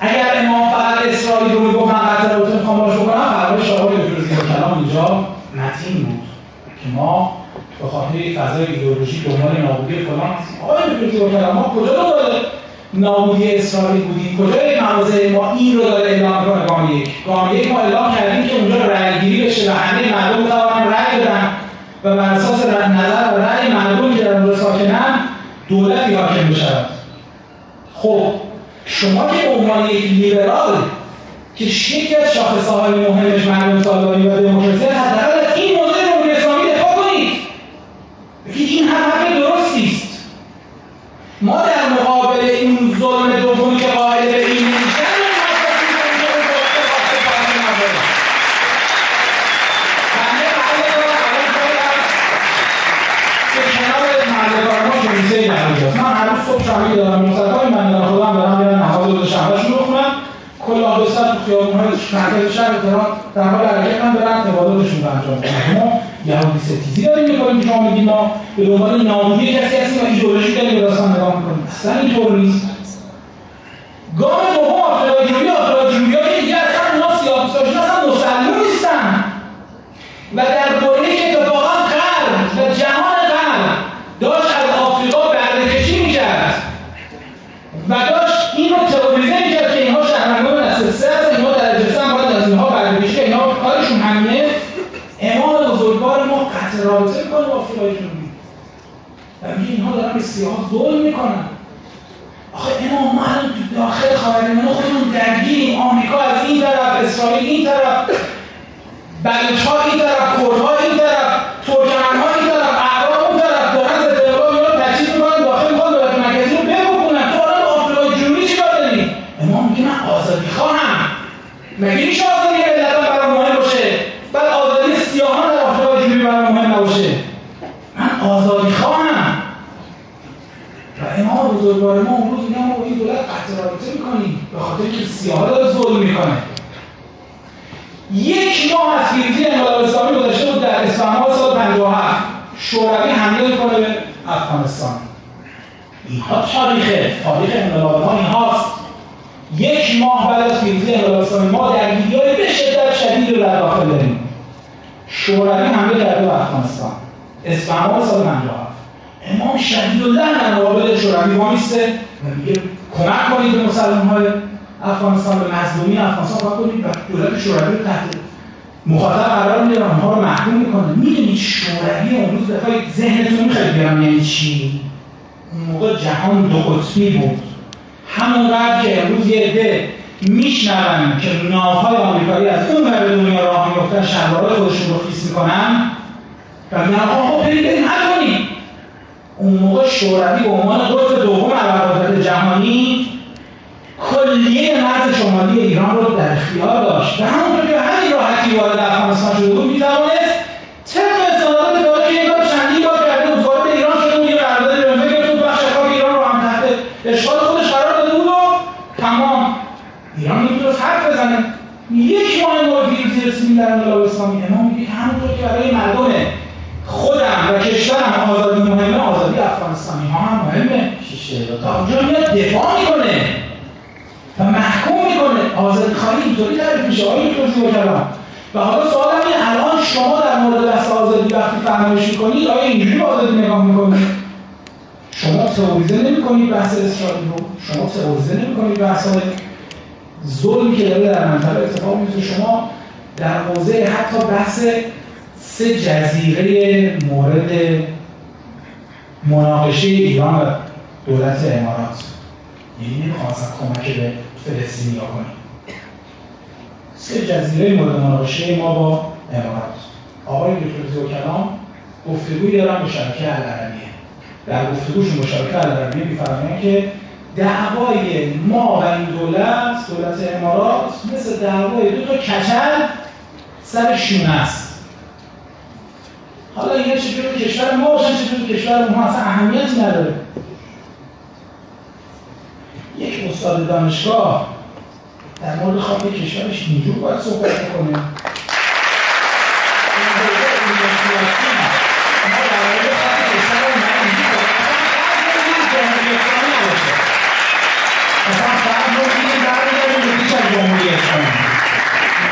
C: اگر امام فقط اسرائیل رو می‌گفت من قطع رابطه می‌خوام باش بکنم فرمایش آقای دکتر کلام اینجا متین بود که ما به خاطر فضای ایدئولوژیک دنبال نابودی فلان آقای دکتر کلام ما کجا دنبال نابودی اسرائیل بودیم؟ کجا یک مواضع ما این رو داره اعلام کنه گام یک. گام یک ما اعلام کردیم که اونجا رأیگیری بشه و همه مردم بتوانن رأی بدن. و بر اساس نظر و رأی مردم که در اونجا ساکنن دولتی حاکم بشود خب شما که عنوان یک لیبرال که یکی از شاخصه‌های مهمش مردم سالاری و دموکراسی حداقل از این موضوع جمهوری اسلامی دفاع کنید. بگید این هم حرف درستی است. ما در مقابل این ظلم دومی که قائل به این من شهری دارم. مصطفی من دارم خودم دارم میرم نماز روز شنبهشون رو بخونم کل آبستان تو خیابون‌های مرکز شهر تهران در حال حرکت من برن تبادلشون رو انجام کنم ما یهودی ستیزی داریم می‌کنیم که شما میگید ما به دنبال نابودی کسی هستیم و ایدئولوژی داریم به داستان نگاه می‌کنیم. اصلا اینطور نیست. گام دوم که دیگه اصلا اونا اصلا مسلمون نیستن. و در دوره‌ای که اتفاقا غرب و جهان غرب داشت از آفریقا برده‌کشی می‌کرد و داشت این رو تئوریزه می‌کرد که اینها شهروندان نسل سه هستن اینها در جسم باید از اینها برده‌کشی اینها کارشون همینه امام بزرگوار ما قطع رابطه می‌کنه با آفریقای جنوبی و به سیاها ظلم می‌کنن. آخه امام ما الان تو داخل خاورمیانه خودمون درگیریم. آمریکا از این طرف اسرائیل این طرف بلوچ‌ها این طرف کردها این طرف ترکمن‌ها این طرف اعراب اون طرف دارن ضد انقلاب اینا رو تجهیز می‌کنن داخل می‌خوان دولت مرکزی رو ببکنن تو الان آفریقای جنوبی چیکار داری؟ امام میگه من آزادی خواهم. مگه میشه آزادی ملت‌ها برام مهم باشه بعد آزادی سیاهان در آفریقای جنوبی برام مهم نباشه من آزادی خواهم و امام بزرگوار ما اون روز میگن ما این دولت قطع رابطه می‌کنیم به خاطر که سیاها داره ظلم می‌کنه. یک ماه از پیروزی انقلاب اسلامی گذشته بود در اسفند سال 57 شوروی حمله می‌کنه به افغانستان. اینها تاریخ تاریخ انقلاب ما اینهاست. یک ماه بعد از پیروزی انقلاب اسلامی ما درگیری‌های به شدت شدید رو در داخل داریم. شوروی حمله کرده به افغانستان. اسفند سال 57 امام شدید الله در مقابل شوروی وامیسته و میگه کمک کنید به مسلمان افغانستان به مظلومی افغانستان کمک کنید و دولت شوروی رو تحت مخاطب قرار میده اونها رو محکوم می‌کنه. می‌دونید شوروی اون روز دفعه ذهنتون می‌خواد بیارم یعنی چی؟ اون موقع جهان دو قطبی بود. همونقدر که امروز یه عده میشنون که ناوهای آمریکایی از اون به دنیا راه میفتن شلوارهای خودشون رو خیس می‌کنن و میگن آقا خب بریم بریم حل اون موقع شوروی به عنوان قطب دوم ابرقدرت جهانی کلیه مرز شمالی ایران رو در اختیار داشت. و همونطور که به همین راحتی وارد افغانستان شده بود می‌توانست طبق استاندارد داره که این کار چندین بار کرده بود وارد ایران شده بود یه قرارداد رنوه گرفته بود بخش خاک ایران رو هم تحت اشغال خودش قرار داده بود و تمام ایران نمی‌تونست حرف بزنه. یک ماه ما پیروزی رسیدیم در انقلاب اسلامی امام میگه همونطور که برای مردم خودم و کشورم آزادی مهمه آزادی افغانستانی ها هم مهمه. تا اونجا میاد دفاع می‌کنه و محکوم می‌کنه. آزادی خواهی اینطوری تعریف میشه آقای توضیح کلام و حالا سوال اینه الان شما در مورد بحث آزادی وقتی فرمایش می‌کنید آیا اینجوری آزادی نگاه می‌کنید؟ شما تئوریزه نمی‌کنید بحث اسرائیل رو؟ شما تئوریزه نمی‌کنید بحث ظلمی که داره در منطقه اتفاق میفته شما در حوزه حتی بحث سه جزیره مورد مناقشه ایران و دولت امارات. یعنی نمی‌خواستن کمک به فلسطینی ها کنیم سه جزیره مورد مناقشه ما با امارات. آقای دکتر کلام گفتگوی دارن با شبکه العربیه در گفتگوشون با شبکه العربیه میفرمایند که دعوای ما و این دولت دولت امارات مثل دعوای دو تا کچل سر شونه است. حالا اینا چجوری کشور ما باشن چجوری کشور ما اصلا اهمیتی نداره. یک استاد دانشگاه در مورد خاک کشورش اینجور باید صحبت کنه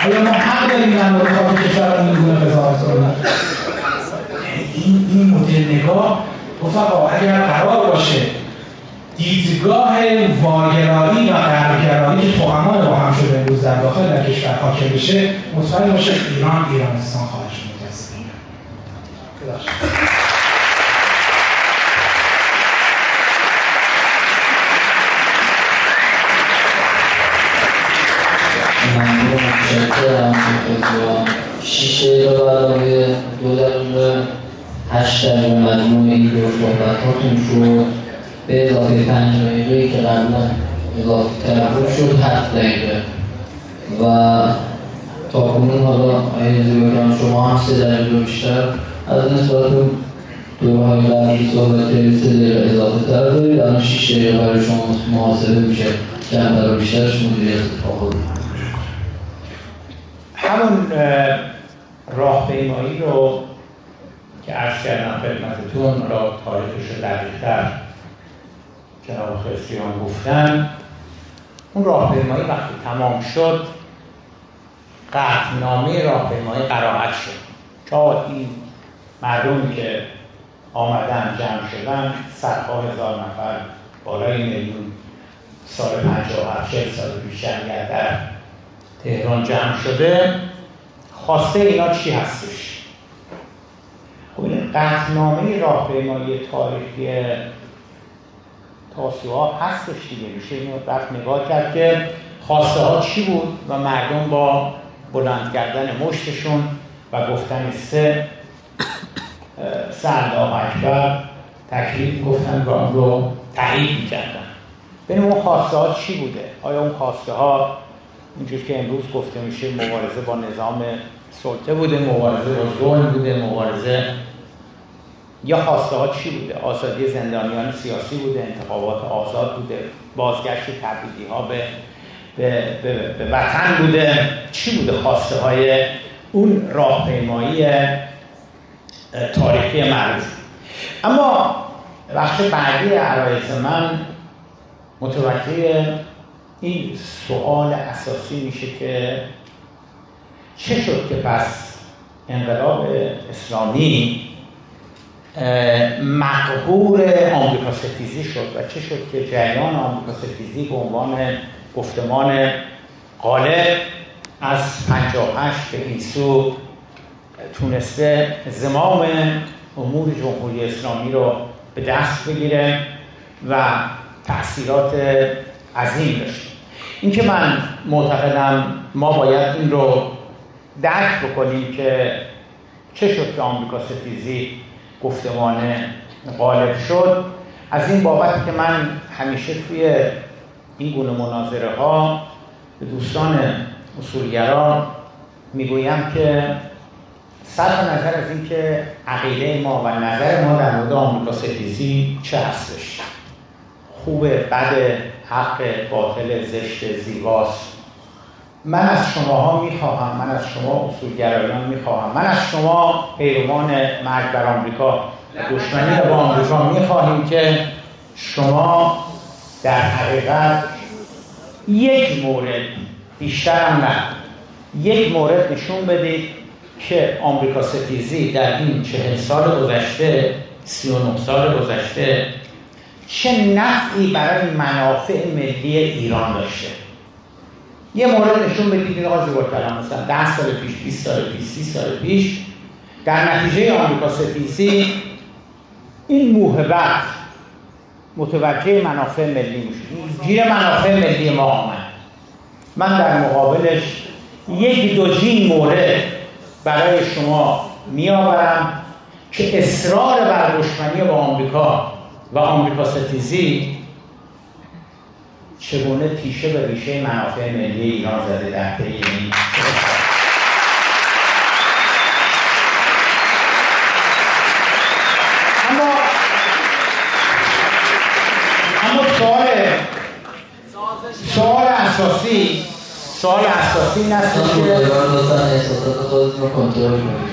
C: آیا ما حق داریم در مورد خاک کشورمون این گونه قضاوت کنیم نگاه رفقا اگر قرار باشه دیدگاه واگرایی و غربگرایی که توهمان با هم شده امروز در داخل در کشور حاکم بشه مطمئن باشه ایران ایرانستان خواهد شد
A: ممنون متشکرم شیش دقیقه برای دو دقیقه هشت دقیقه مجموع این دو صحبتاتون شد. به اضافه پنج دقیقه که قبلا اضافه تلفون شد هفت دقیقه. و تا کنون حالا آیه شما هم سه دقیقه بیشتر از نسبت دورهای قبلی صحبت سه دقیقه اضافه تر دارید. الان شیش دقیقه برای شما محاسبه میشه. کمتر و بیشترش مدیریت اتفاق
B: همون راهپیمایی رو که عرض کردم خدمتتون را تاریخش دقیقتر جناب خسریان گفتن. اون راهپیمایی وقتی تمام شد قطعنامه راهپیمایی قرائت شد. چا این مردمی که آمدن جمع شدن صدها هزار نفر بالای میلیون سال 57 40 سال پیش در تهران جمع شده. خواسته اینا چی هستش؟ این قطنامه راهپیمایی تاریخی تاسوعا هستش دیگه میشه. اینو وقت نگاه کرد که خواسته ها چی بود و مردم با بلند کردن مشتشون و گفتن سه سه الله اکبر تکلیف گفتن و اون رو تایید می‌کردن. ببینیم اون خواسته ها چی بوده؟ آیا اون خواسته ها اینجور که امروز گفته میشه مبارزه با نظام سلطه بوده مبارزه با ظلم بوده مبارزه. یا خواسته ها چی بوده؟ آزادی زندانیان سیاسی بوده انتخابات آزاد بوده بازگشت تبعیدی ها به به, به, به وطن بوده. چی بوده خواسته های اون راهپیمایی تاریخی معروف؟ اما وقت بعدی عرایز من متوجه این سوال اساسی میشه که چه شد که پس انقلاب اسلامی مقهور آمریکا ستیزی شد و چه شد که جریان آمریکا ستیزی به عنوان گفتمان غالب از 58 به این سو تونسته زمام امور جمهوری اسلامی رو به دست بگیره و تاثیرات عظیم داشته. اینکه من معتقدم ما باید این رو درک بکنیم که چه شد که آمریکا ستیزی گفتمان غالب شد. از این بابت که من همیشه توی این گونه مناظره ها به دوستان اصولگران می‌گویم که صرف نظر از اینکه عقیده ما و نظر ما در مورد آمریکا ستیزی چه هستش. خوبه بد حق باطل زشت زیباست. من از شماها می‌خواهم من از شما اصولگرایان می‌خواهم من از شما پیروان مرگ بر آمریکا دشمنی با آمریکا می‌خواهیم که شما در حقیقت یک مورد بیشترم نه یک مورد نشون بدید که آمریکا ستیزی در این چهل سال گذشته سی و نه سال گذشته چه نفعی برای منافع ملی ایران داشته. یه مورد نشون بدید این آقا کلام مثلا 10 سال پیش 20 سال پیش 30 سال پیش در نتیجه آمریکا ستیزی این موهبت متوجه منافع ملی میشه گیر منافع ملی ما آمد. من در مقابلش یک دو جین مورد برای شما میآورم که اصرار بر دشمنی با آمریکا و آمریکا ستیزی چگونه تیشه به ریشه منافع ملی ایران زده در طی این اما اما سوال سوال اساسی سوال اساسی این است که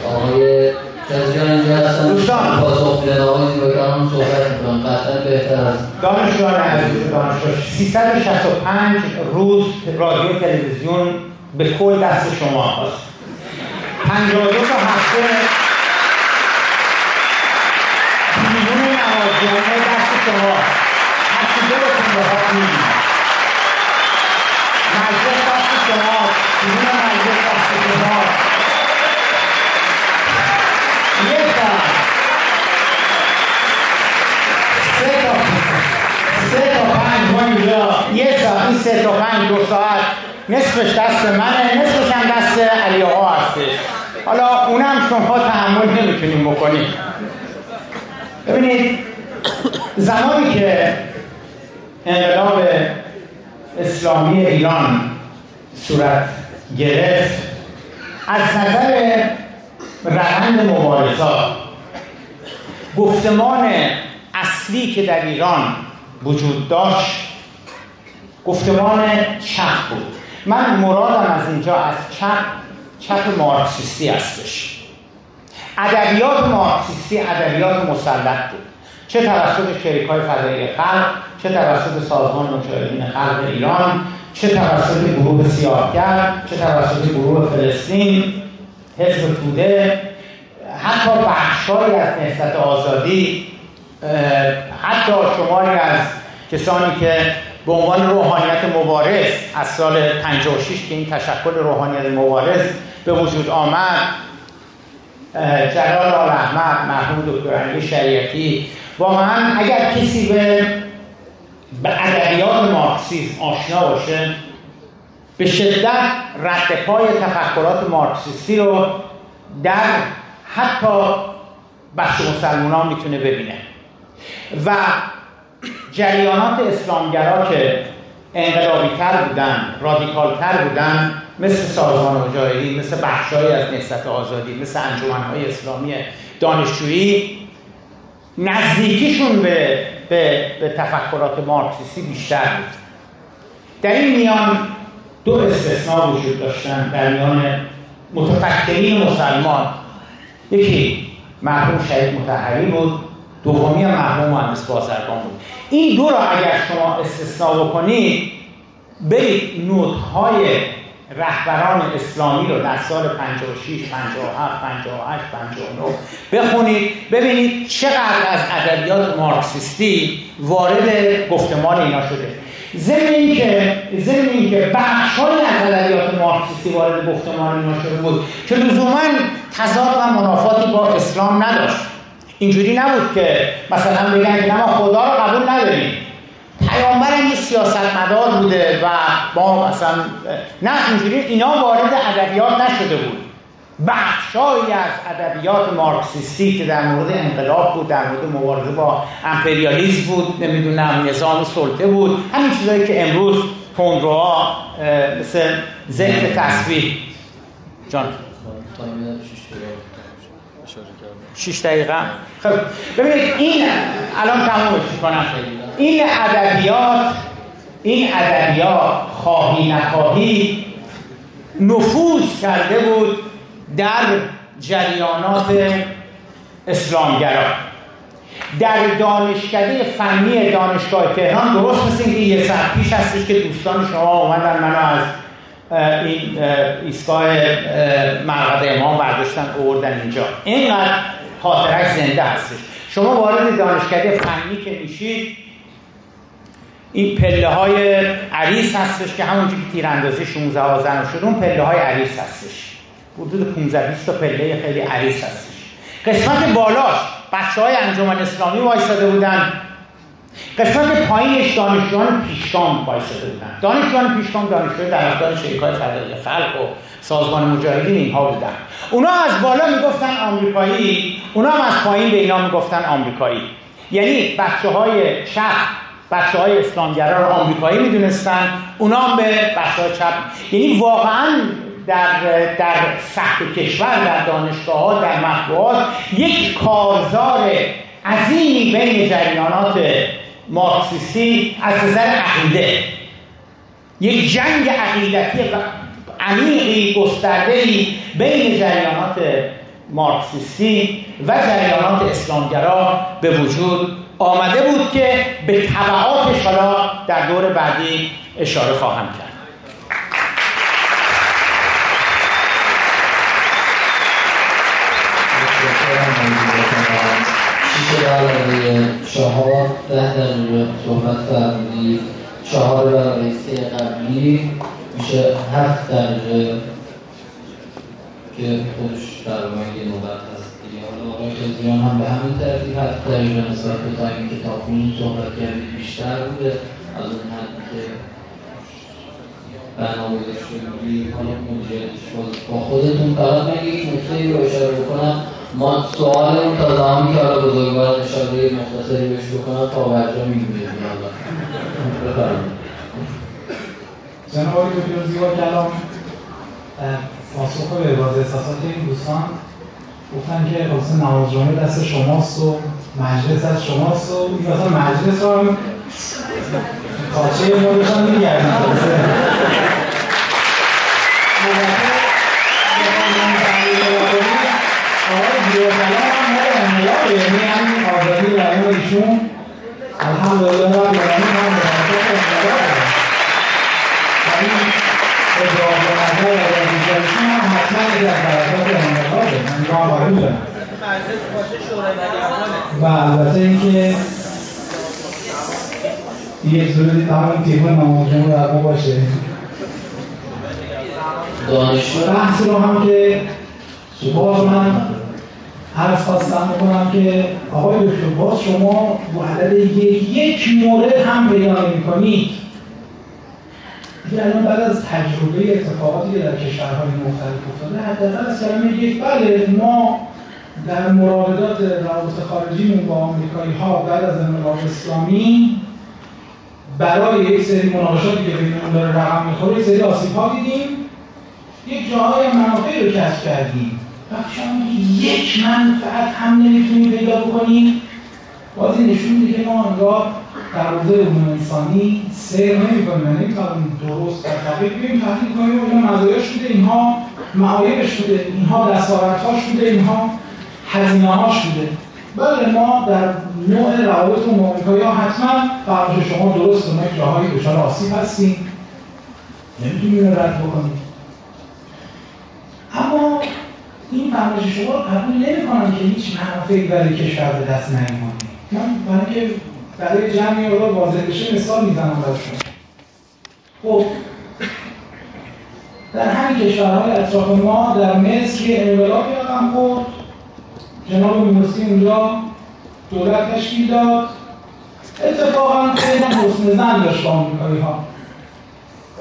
A: آقای اینجا
B: دوستان.
A: پاسخ میدن آقای زیباکران صحبت می‌کنم قطعا بهتر است
B: دانشجویان عزیز دانشجو. 365 روز رادیو تلویزیون به کل دست شما هست. 52 تا هفته بیرون نوازیانه دست شما. هفته دلتون به حال می‌بینه. مجلس دست شما. بیرون مجلس دست شما. این سه تا پنج دو ساعت نصفش دست منه نصفش هم دست علی آقا هستش. حالا اونم شما تحمل نمی‌تونیم بکنیم. ببینید زمانی که انقلاب اسلامی ایران صورت گرفت از نظر روند مبارزات گفتمان اصلی که در ایران وجود داشت گفتمان چپ بود. من مرادم از اینجا از چپ چپ مارکسیستی هستش. ادبیات مارکسیستی ادبیات مسلط بود. چه توسط شریکای فضایی خلق چه توسط سازمان مجاهدین خلق ایران چه توسط گروه سیاهگر چه توسط گروه فلسطین حزب توده حتی بخشهایی از نهضت آزادی حتی شماری از کسانی که به عنوان روحانیت مبارز از سال 56 که این تشکل روحانیت مبارز به وجود آمد جلال آل احمد مرحوم دکتر شریعتی واقعا اگر کسی به به ادبیات مارکسیسم آشنا باشه به شدت رد پای تفکرات مارکسیستی رو در حتی بخش مسلمان می‌تونه ببینه. و جریانات اسلامگرا که انقلابی تر بودن رادیکال تر بودن مثل سازمان مجاهدین مثل بخشهایی از نهضت آزادی مثل انجمنهای اسلامی دانشجویی نزدیکیشون به, به, به تفکرات مارکسیستی بیشتر بود. در این میان دو استثناء وجود داشتن در میان متفکرین مسلمان. یکی مرحوم شهید متحری بود. دومی هم مرحوم مهندس بازرگان بود. این دو را اگر شما استثناء بکنید برید نوتهای رهبران اسلامی رو در سال 56 57 58 59 بخونید ببینید چقدر از ادبیات مارکسیستی وارد گفتمان اینا شده. ضمن اینکه ضمن اینکه بخش‌هایی از ادبیات مارکسیستی وارد گفتمان اینا شده بود که لزوما تضاد و منافاتی با اسلام نداشت. اینجوری نبود که مثلا بگن که ما خدا رو قبول نداریم. پیامبر یه سیاستمدار بوده و با مثلا نه اینجوری اینا وارد ادبیات نشده بود. بخشایی از ادبیات مارکسیستی که در مورد انقلاب بود در مورد مبارزه با امپریالیسم بود نمی‌دونم نظام سلطه بود. همین چیزایی که امروز تندروها مثل ذکر تسبیح جان. شیش دقیقه. خب ببینید این الان تمومش کنم این ادبیات این ادبیات خواهی نخواهی نفوذ کرده بود در جریانات اسلامگرا. در دانشکده فنی دانشگاه تهران درست مثل اینکه یه ساعت پیش هستش که دوستان شما اومدن منو از این ایستگاه مرقد امام برداشتن اوردن اینجا. اینقدر خاطرش زنده هستش. شما وارد دانشکده فنی که میشید این پله های عریض هستش که همونجور که تیراندازی 16 آذر شد اون پله های عریض هستش. حدود 15 20 تا پله خیلی عریض هستش. قسمت بالاش بچه های انجمن اسلامی وایساده بودن. قسمت پایینش دانشجویان پیشگام وایساده بودن. دانشجویان پیشگام دانشجوی در شرکای فدایی خلق و سازمان مجاهدین اینها بودن. اونا از بالا می‌گفتن آمریکایی اونا هم از پایین به اینا می‌گفتن آمریکایی. یعنی بچه های چپ بچه های اسلامگرا رو آمریکایی می‌دونستن اونا هم به بچه های چپ یعنی واقعا در در سخت کشور در دانشگاه ها در مطبوعات یک کارزار عظیمی بین جریانات مارکسیستی از نظر عقیده. یک جنگ عقیدتی عمیقی گسترده بین جریانات مارکسیستی و جریانات اسلامگرا به وجود آمده بود که به طبعاتش حالا در دور بعدی اشاره خواهم کرد.
A: چهار ده دقیقه صحبت فرمودی چهار برای قبلی میشه هفت دقیقه که خودش در یه نوبت هست دیگه حالا آقای هم به همین ترتیب هفت دقیقه نسبت به تایمی که تا صحبت کردید بیشتر بوده از اون حدی که برنامه گذاشته بودی حالا با خودتون فقط من یک نکته رو اشاره بکنم ما سوال اون تا زمانی که حالا بزرگوار اشاره مختصری بهش بکنم تا برجا می‌گوید
C: جناب آقای دکتر زیبا کلام پاسخ به ابراز احساسات این دوستان. گفتن که خلاص نماز جمعه دست شماست و مجلس از شماست و این مثلا مجلس رو هم کاچه ما داشتن میگردن زیبا کلام هم آزادی بیان ایشون الحمدلله رب العالمین هم به انقلاب و البته اینکه یک ضروری تمام تیم نمازمون در باشه بحث رو هم که باز من عرض خواستم بکنم که آقای دکتر باز شما با عدد یک مورد هم پیدا نمی الان بعد از تجربه اتفاقاتی که در کشورهای مختلف افتاده حداقل از کلمه یک بله ما در مراودات روابط خارجیمون با آمریکایی ها بعد از انقلاب اسلامی برای یک سری مناقشاتی که بینمون داره رقم می‌خوره یک سری آسیب ها دیدیم. یک جاهای منافعی رو کسب کردیم. وقتی شما یک منفعت هم نمی‌تونیم پیدا بکنیم باز این نشون میده که ما انگار در حوزه انسانی سیر نمی‌کنیم. یعنی درست در تحقیق بگیم تحقیق کنیم اینا مزایاش بوده اینها معایبش بوده اینها دستاوردهاش بوده اینها هزینه‌هاش بوده. بله ما در نوع روابط و ها حتما فرمایش شما درست ما جاهایی دچار آسیب هستیم. نمی‌تونیم رد بکنیم اما این فرمایش شما قبول نمی‌کنم که هیچ منافعی برای کشور به دست نمیمونه من برای که برای جمعی رو واضح بشه مثال می‌زنم براشون خب در همین کشورهای اطراف ما در مصر یه انقلابی رقم خورد جناب مرسی اونجا دولت تشکیل داد. اتفاقا خیلی حسن زن داشت با آمریکایی ها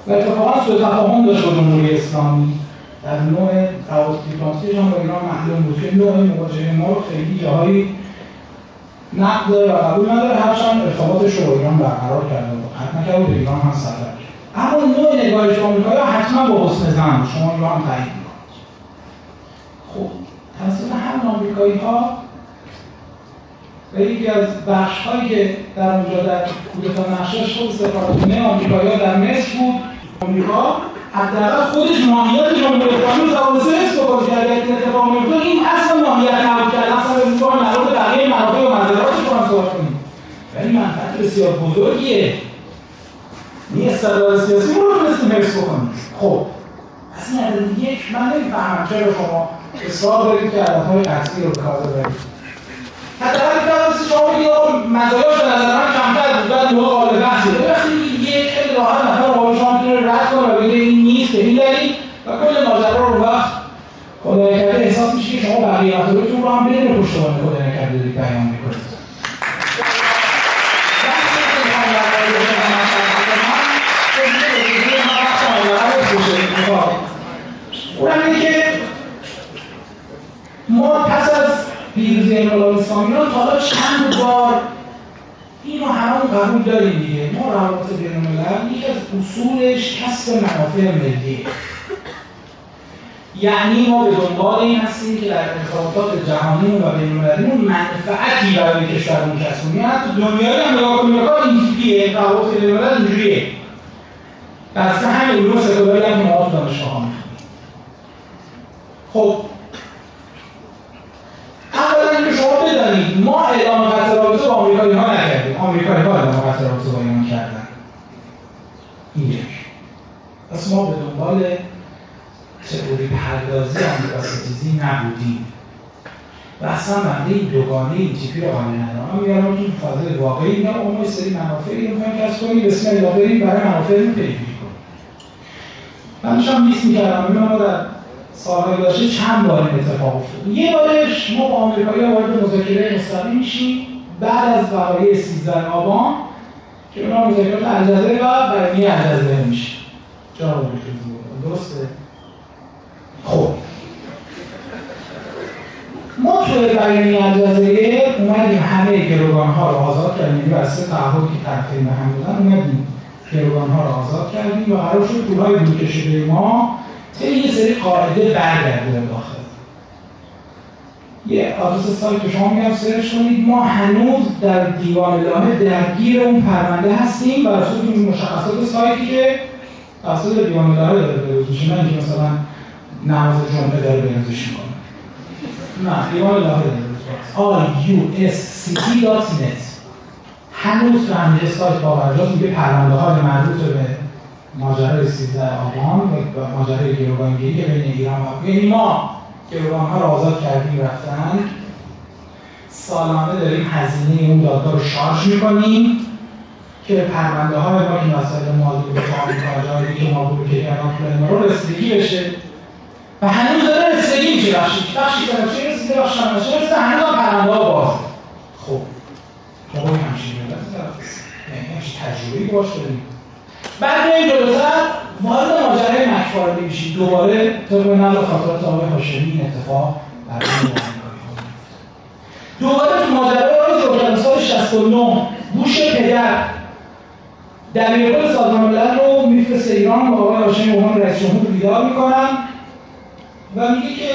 C: و اتفاقا سوء تفاهم داشت با جمهوری اسلامی. در نوع روابط دیپلماتیک هم با ایران معلوم بود که نوع مواجهه ما رو خیلی جاهایی نقد و قبول نداره. هرچند ارتباطش رو ایران برقرار کرده و قطع نکرده به ایران هم کرد. اما نوع نگاهش به آمریکا حتما با حسن زن شما رو هم تایید می‌کنید. خب توسط همین آمریکایی ها و یکی از بخش هایی که در اونجا در کودتا نقشش خود سفارتخونه آمریکایی در مصر بود. آمریکا حداقل خودش ماهیت جمهوری اسلامی زبان سه کرده که اتفاق میفته این اصلا ماهیت نبود که اصلا به عنوان مربوط بقیه منافع و منظراتش رو صحبت کنیم. ولی منفعت بسیار بزرگیه. این استقلال سیاسی رو تونستیم حفظ بکنیم. خب از این عدد یک من نمی‌فهمم چرا شما اصرار دارید که عددهای قطعی رو کار ببرید. حداقل که شما بگید مزایاش به نظر من کمتر بود. بعد موقع قابل بحثه. وقتی یک خیلی راحت نفر قابل شما نیست که این دارید. و کل ماجرا رو وقت خدا نکرده احساس میشه که شما بقیه مطالبتون رو هم بدون پشتوانه خدا نکرده دارید بیان می‌کنید. اونم که ما پس از پیروزی انقلاب اسلامی رو حالا چند بار اینو همون قبول داریم دیگه. ما روابط بین الملل یکی از اصولش کسب منافع ملیه. یعنی ما به دنبال این هستیم که در ارتباطات جهانی و بین المللیمون منفعتی برای کشورمون کسب کنیم. حتی دنیایی هم نگاه کنیم کار اینجوریه روابط بین الملل اینجوریه. بسته همین علوم سکولاری هم مواد دانشگاه خب اولا اینکه شما بدانید ما اعلام قطع رابطه با آمریکایی ها نکردیم. آمریکایی ها اعلام قطع رابطه با ایران کردن. این یک پس ما به دنبال تئوری پردازی آمریکا ستیزی نبودیم. و اصلا بنده این دوگانه این تیپی رو قانع ندارم. میارم تو فاضل واقعی میگم اون سری منافعی رو می‌خوایم کسب کنیم. بسم الله بریم برای منافعمون پیگیری کنیم. من داشتم لیست می‌کردم. ما در سالهای داشته چند بار این اتفاق افتاد؟ یه بارش ما با آمریکایی وارد مذاکره مستقیم میشیم بعد از وقایع 13 آبان که اونا مذاکرات الجزایر و بیانیه الجزایر میشه. جواب درسته؟ خب. ما توی بیانیه الجزایر اومدیم همه گروگان ها رو آزاد کردیم. و از سه تعهد که به هم بودن اومدیم گروگان ها رو آزاد کردیم و قرار شد پولهای بودجه شده ما طی یه سری قاعده برگرده داخل. یه آدرس که شما میگم سرچ کنید ما هنوز در دیوان الهه درگیر اون پرونده هستیم بر اساس اون مشخصات سایتی که توسط دیوان الهه داره بروز میشه. نه اینکه مثلا نماز جمعه داره بروزش می‌کنه نه دیوان الهه داره iusct.net هنوز همه سایت باورجاست میگه پرونده های مربوط به ماجرای 13 آبان و ماجرای گروگانگیری بین ایران و یعنی ما گروگان ها رو آزاد کردیم رفتن. سالانه داریم هزینه اون دادگاه رو شارژ می‌کنیم که پرونده های ما که مسائل مالی به آمریکا جایی که ما بود که کردن پلان رو رسیدگی بشه. و هنوز داره رسیدگی میشه. بخشی بخشی که بخشی رسیده بخشی هم رسیده هنوز هم پرونده ها بازه خب شما همچین یعنی همچین تجربه‌ای باش داریم. بعد این جلوتر وارد ماجرای مکفاردی میشید دوباره طبق نقل خاطرات آقای هاشمی این اتفاق برای دوباره تو ماجرای زوکرم سال 69 بوش پدر. دبیرکل سازمان ملل رو میفرسته ایران و آقای هاشمی عنوان رئیس جمهور بیدار می‌کنن و میگه که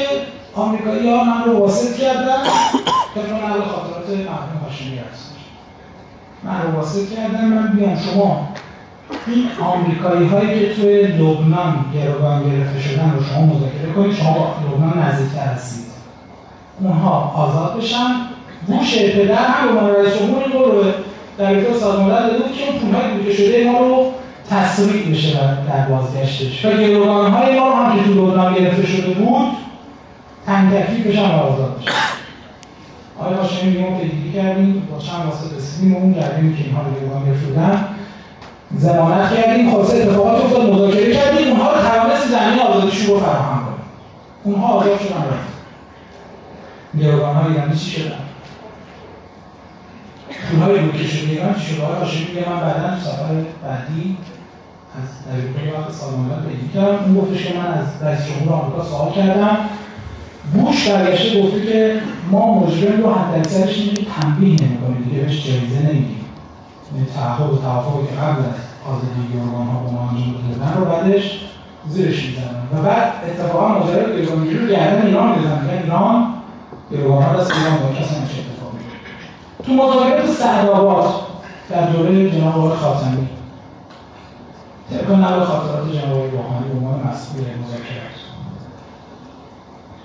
C: آمریکایی ها من رو واسط کردن. طبق نقل خاطرات مرحوم هاشمی هست من رو واسط کردن من بیام. شما این آمریکایی هایی که توی لبنان گروگان گرفته شدن رو شما مذاکره کنید شما با لبنان نزدیکتر هستید. اونها آزاد بشن. بوش پدر هم به رئیس جمهور این رو در سازمان ملل داده بود که اون پولهای بودجه شده ما رو تسریع بشه در بازگشتش و گروگان های ما هم که تو لبنان گرفته شده بود تنگ تکلیفش هم آزاد بشه. آیا هاشمی میگم که دیگه کردیم؟ با چند واسه رسیدیم اون جریمی که اینها رو گروگان گرفتن زمانت کردیم خلاصه اتفاقات افتاد مذاکره کردیم. اونها رو توانست زمین آزادیشون رو فراهم کنیم اونها آزاد شدن رفت گروگان های ایرانی چی شدن؟ پولهای بود که شده ایران چی شده آقای هاشمی میگه من بعدا تو سفر بعدی از نجیبه وقت سالمانات پیدا کردم. اون گفتش که من از رئیس جمهور آمریکا سوال کردم. بوش برگشته گفته که ما مجرم رو حد اکثرش اینه تنبیه نمی‌کنیم. دیگه بهش جایزه نمیدیم. تعهد و توافقی که قبل از آزادی ارگان ها به ما انجام دادن رو بعدش زیرش می‌زنن. و بعد اتفاقا ماجرای گروگانگیری رو گردن ایران می‌زنن. یعنی ایران گروگان ها دست ایران با کسی نمیشه اتفاقی تو مذاکرات سعدآباد در دوره جناب آقای خاتمی طبق نقل خاطرات جناب آقای روحانی به عنوان مسئول مذاکرات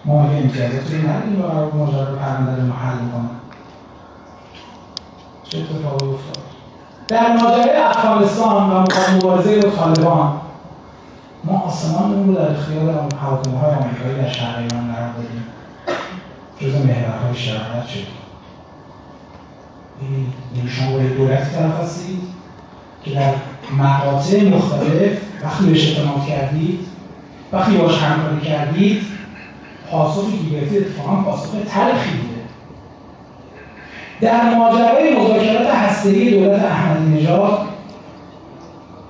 C: ما اگه امتیازاتی ندیم و قرار ماجرا پرونده رو حل کنه چه اتفاقی افتاد؟ در ماجرای افغانستان و مبارزه با طالبان ما آسمانمون رو در اختیار هواپیماهای آمریکایی در شهر ایران قرار دادیم. جز محورهای شرارت شدیم. این شما با دولتی طرف هستید که در مقاطع مختلف وقتی بهش اعتماد کردید وقتی باش همکاری کردید پاسخی که گرفتید اتفاقا پاسخ تلخی بوده در ماجرای مذاکرات هسته‌ای دولت احمدی نژاد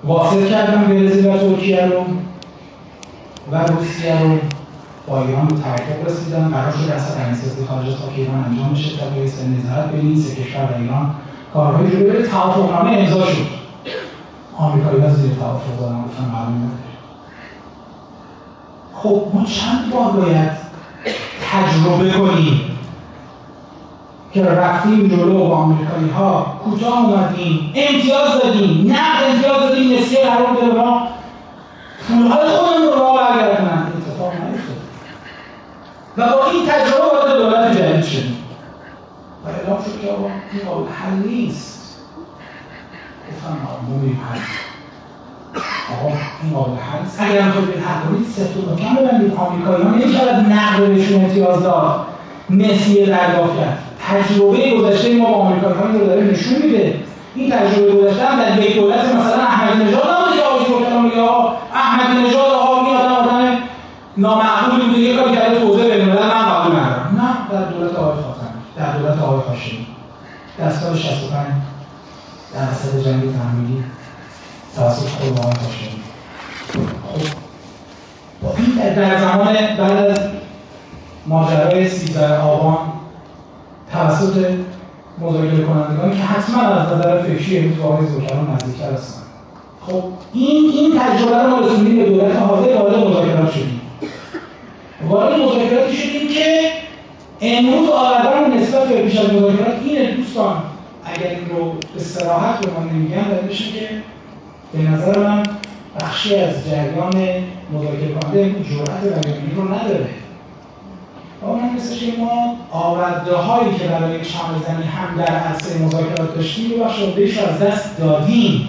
C: واصل کردن برزیل و ترکیه رو و روسیه رو با ایران به توافق رسیدن. قرار شد اصلا سیاست خارجه تا که ایران انجام بشه. تا به سن نظارت بین این سه کشور و ایران کارهای جلوی بره توافقنامه امضا شد. آمریکایی‌ها زیر توافق دادن گفتن معلوم خب ما چند بار باید تجربه کنیم؟ که رفتیم جلو با آمریکایی ها کوتاه اومدیم امتیاز دادیم نه امتیاز دادیم نسیه قرار به ما پولهای خودمون رو برگردونن اتفاق و با این تجربه وارد دولت جدید شدیم و اعلام شد که آقا این قابل حل نیست. گفتم آقا حل آقا این قابل حل نیست. اگر هم خواهید حل کنید سفت و محکم ببندید. آمریکایی ها نمی‌شود نقل بهشون امتیاز داد. نسیه دریافت کرد. تجربه گذشته ما با آمریکایی ها رو داره نشون میده. این تجربه گذشته هم در یک دولت مثلا احمدی نژاد نبوده که آقای سلطان میگه احمدی نژاد آقا این آدم آدم نامعقولی بوده یه کاری کرده توزیع بین الملل من قبول ندارم. نه در دولت آقای خاتمی در دولت آقای هاشمی. در سال 65 در اثر جنگ تحمیلی توسط خود آقای هاشمی. خب با این در زمان بعد از ماجرای 13 آبان توسط مذاکره کنندگان که حتما از نظر فکری آقای زوکران نزدیکتر هستن. خب این این تجربه رو ما رسوندیم به دولت حاضر وارد مذاکرات شدیم. وارد مذاکراتی شدیم که امروز آوردن نسبت به پیش از مذاکرات اینه دوستان اگر این رو به صراحت به من نمیگم دلیلش که به نظر من بخشی از جریان مذاکره کننده جرأت بیانیه رو نداره. من مثل ما آورده هایی که برای چانه زنی هم در عرصه مذاکرات داشتیم رو بخش از دست دادیم.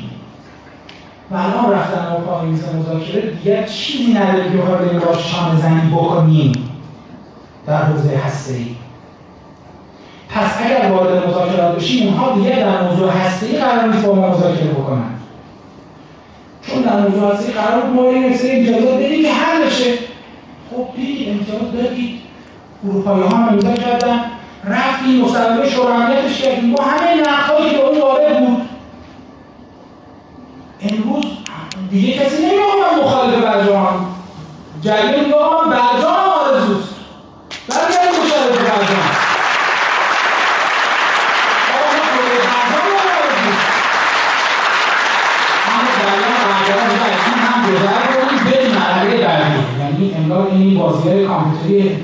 C: و الان رفتن ما پای میز مذاکره دیگر چیزی نداره که بخوایم بریم باش چانه زنی بکنیم در حوزه هسته ای پس اگر وارد مذاکرات بشیم اونها دیگر در موضوع هسته ای قرار نیست با ما مذاکره بکنن. چون در موضوع هسته ای قرار بود ما این امتیازات بدیم که حل بشه. خب دیگه امتیاز دادید. اروپایی ها هم امضا کردن. رفتیم مصوبه شورای امنیتش کردیم با همه نقدهایی که به اون وارد بود. امروز دیگه کسی نمیگه من مخالف برجام جریان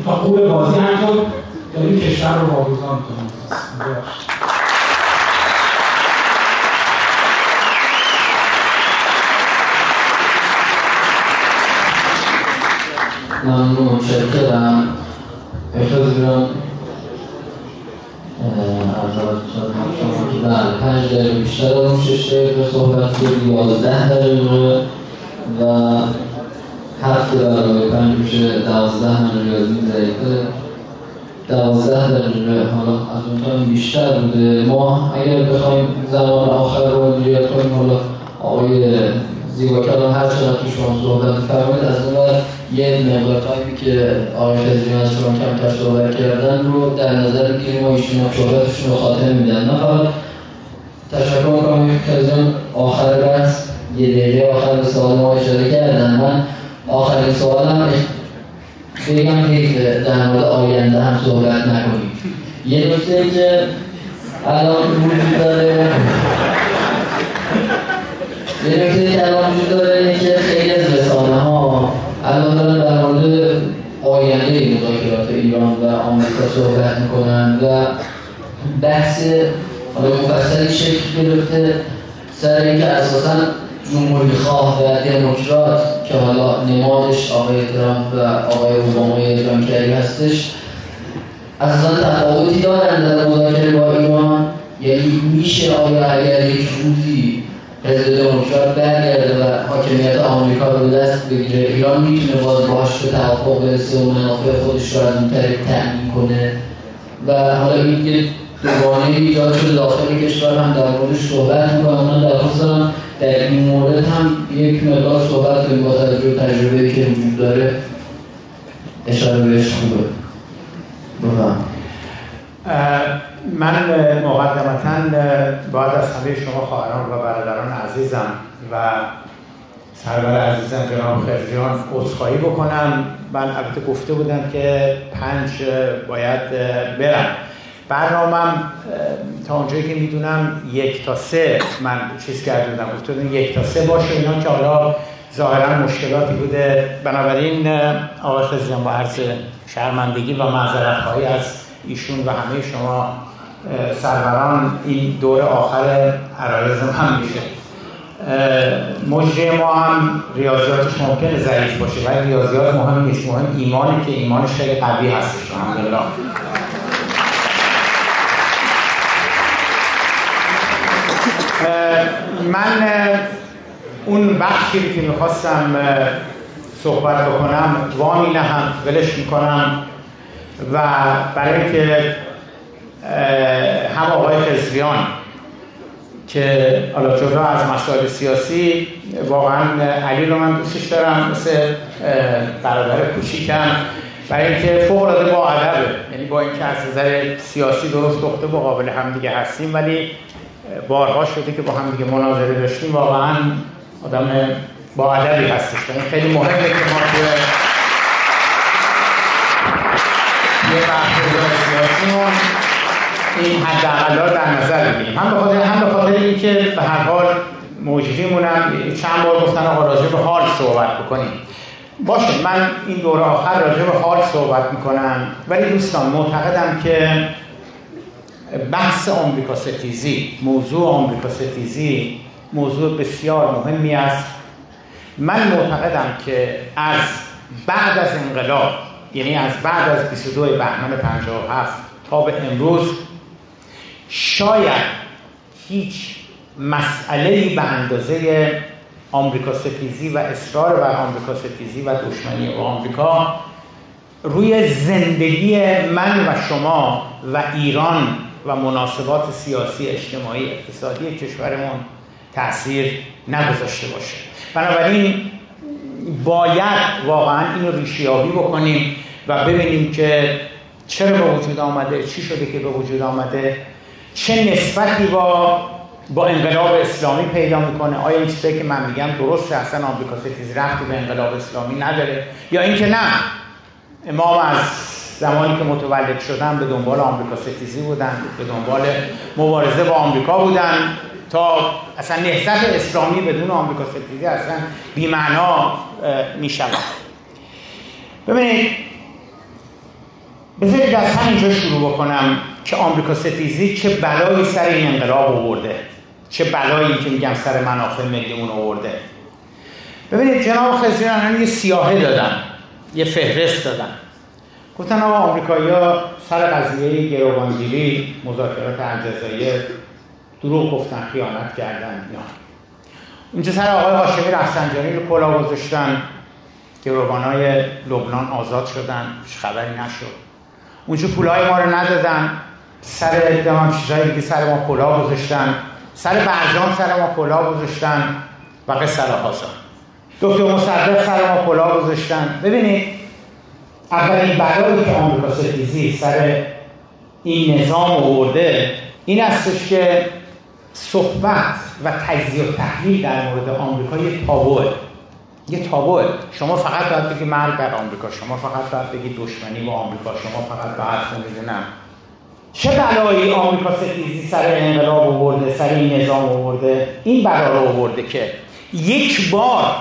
C: تا قول بازی همینطور داریم کشور رو واگذار می‌کنیم.
A: ممنون متشکرم. اجازه بله پنج دقیقه بیشتر اون شش دقیقه صحبت بود یازده دقیقه. و هفت برای پنج میشه دوازده من ریاضی ضعیفه دوازده دقیقه حالا از اون بیشتر بوده. ما اگر بخوایم زمان آخر رو مدیریت کنیم حالا آقای زیبا کلام هر چقدر که شما صحبت فرمایید از اون یه مقدار تایمی که آقای خزمی از شما کمتر صحبت کردن رو در نظر بگیریم. و ایشون صحبتشون رو خاطر میدن. نه فقط تشکر می‌کنم خزمی آخر بس یه دقیقه آخر به سوال ما اشاره کردن. من آخرین سوالم بگم حیف در مورد آینده هم صحبت نکنیم. یه نکته که الان وجود داره. یه نکته که الان وجود داره اینه که خیلی از رسانه ها الان دارن در مورد آینده مذاکرات ایران و آمریکا صحبت می‌کنن و بحث حالا مفصلی شکل گرفته سر اینکه اساسا جمهوری خواه و دموکرات که حالا نمادش آقای ترامپ و آقای اوبامای جانکری هستش اصلا تفاوتی دارن در مذاکره با ایران؟ یعنی میشه آیا اگر یک روزی حزب دموکرات برگرده و حاکمیت آمریکا رو دست بگیره ایران می‌تونه باز باهاش به توافق برسه و منافع خودش رو از اون طریق تأمین کنه؟ و حالا این دوگانه ایجاد شده داخل کشور هم در موردش صحبت می‌کنم من در دارم در این مورد هم یک مقدار صحبت کنیم با توجه تجربه که وجود داره. اشاره بهش خوبه بفهم
B: من مقدمتا باید از همه شما خواهران و برادران عزیزم و سرور عزیزم جناب خرجیان عذرخواهی بکنم. من البته گفته بودم که پنج باید برم. برنامهم تا اونجایی که می‌دونم یک تا سه من چیز کرده بودم گفته یک تا سه باشه اینا که حالا ظاهرا مشکلاتی بوده. بنابراین آقای خزیان با عرض شرمندگی و معذرت خواهی از ایشون و همه شما سروران این دور آخر عرایزم هم میشه. مجره ما هم ریاضیاتش ممکنه ضعیف باشه ولی ریاضیات مهم نیست. مهم ایمانه که ایمانش خیلی قوی هستش. الحمدلله. من اون بخشی که می‌خواستم صحبت بکنم وامی نهم ولش می‌کنم و برای اینکه هم آقای خزریان که حالا جدا از مسائل سیاسی واقعا علی رو من دوستش دارم مثل برادر کوچیکم. برای اینکه فوق العاده با ادبه یعنی با اینکه از نظر سیاسی درست دخته با قابل همدیگه هستیم ولی بارها شده که با هم دیگه مناظره داشتیم. واقعا آدم با ادبی هستش. این یعنی خیلی مهمه که ما توی یه سیاسیمون این حداقل در نظر بگیریم. هم به خاطر هم به خاطر اینکه به هر حال موجودیمون هم چند بار گفتن آقا راجع به حال صحبت بکنیم. باشه من این دوره آخر راجع به حال صحبت می‌کنم. ولی دوستان معتقدم که بحث آمریکا ستیزی موضوع آمریکا ستیزی موضوع بسیار مهمی است. من معتقدم که از بعد از انقلاب یعنی از بعد از 22 بهمن 57 تا به امروز شاید هیچ مسئله به اندازه آمریکا ستیزی و اصرار بر آمریکا ستیزی و دشمنی با آمریکا روی زندگی من و شما و ایران و مناسبات سیاسی اجتماعی اقتصادی کشورمون تاثیر نگذاشته باشه. بنابراین باید واقعا این رو ریشیابی بکنیم و ببینیم که چرا به وجود آمده چی شده که به وجود آمده چه نسبتی با با انقلاب اسلامی پیدا می‌کنه. آیا این چیزایی که من میگم درسته؟ اصلا آمریکا ستیز رفتی به انقلاب اسلامی نداره. یا اینکه نه. امام از زمانی که متولد شدن به دنبال آمریکا ستیزی بودن به دنبال مبارزه با آمریکا بودن تا اصلا نهضت اسلامی بدون آمریکا ستیزی اصلا بیمعنا می شود ببینید بذارید از همینجا شروع بکنم که آمریکا ستیزی چه بلایی سر این انقلاب آورده چه بلایی که میگم سر منافع ملیمون آورده. ببینید جناب خزیران یه سیاهه دادن یه فهرست دادن. گفتن آقا آمریکایی‌ها سر قضیه گروگانگیری مذاکرات الجزایر دروغ گفتن خیانت کردن اینا. اونجا سر آقای هاشمی رفسنجانی رو کلا گذاشتن. گروگانهای لبنان آزاد شدن خبری نشد. اونجا پولای ما رو ندادن. سر ادام چیزهای دیگه سر ما کلا گذاشتن. سر برجام سر ما کلا گذاشتن. و قصه دکتر مصدق سر ما کلا گذاشتن. ببینید اولین بلایی که آمریکا ستیزی سر این نظام آورده این استش که صحبت و تجزیه و تحلیل در مورد آمریکا یه تابوه. یه تابوه. شما فقط باید بگی مرگ بر آمریکا شما فقط باید بگی دشمنی با آمریکا شما فقط باید نمی‌دونم چه بلایی آمریکا ستیزی سر انقلاب آورده سر این نظام آورده؟ این بلا رو آورده که یک بار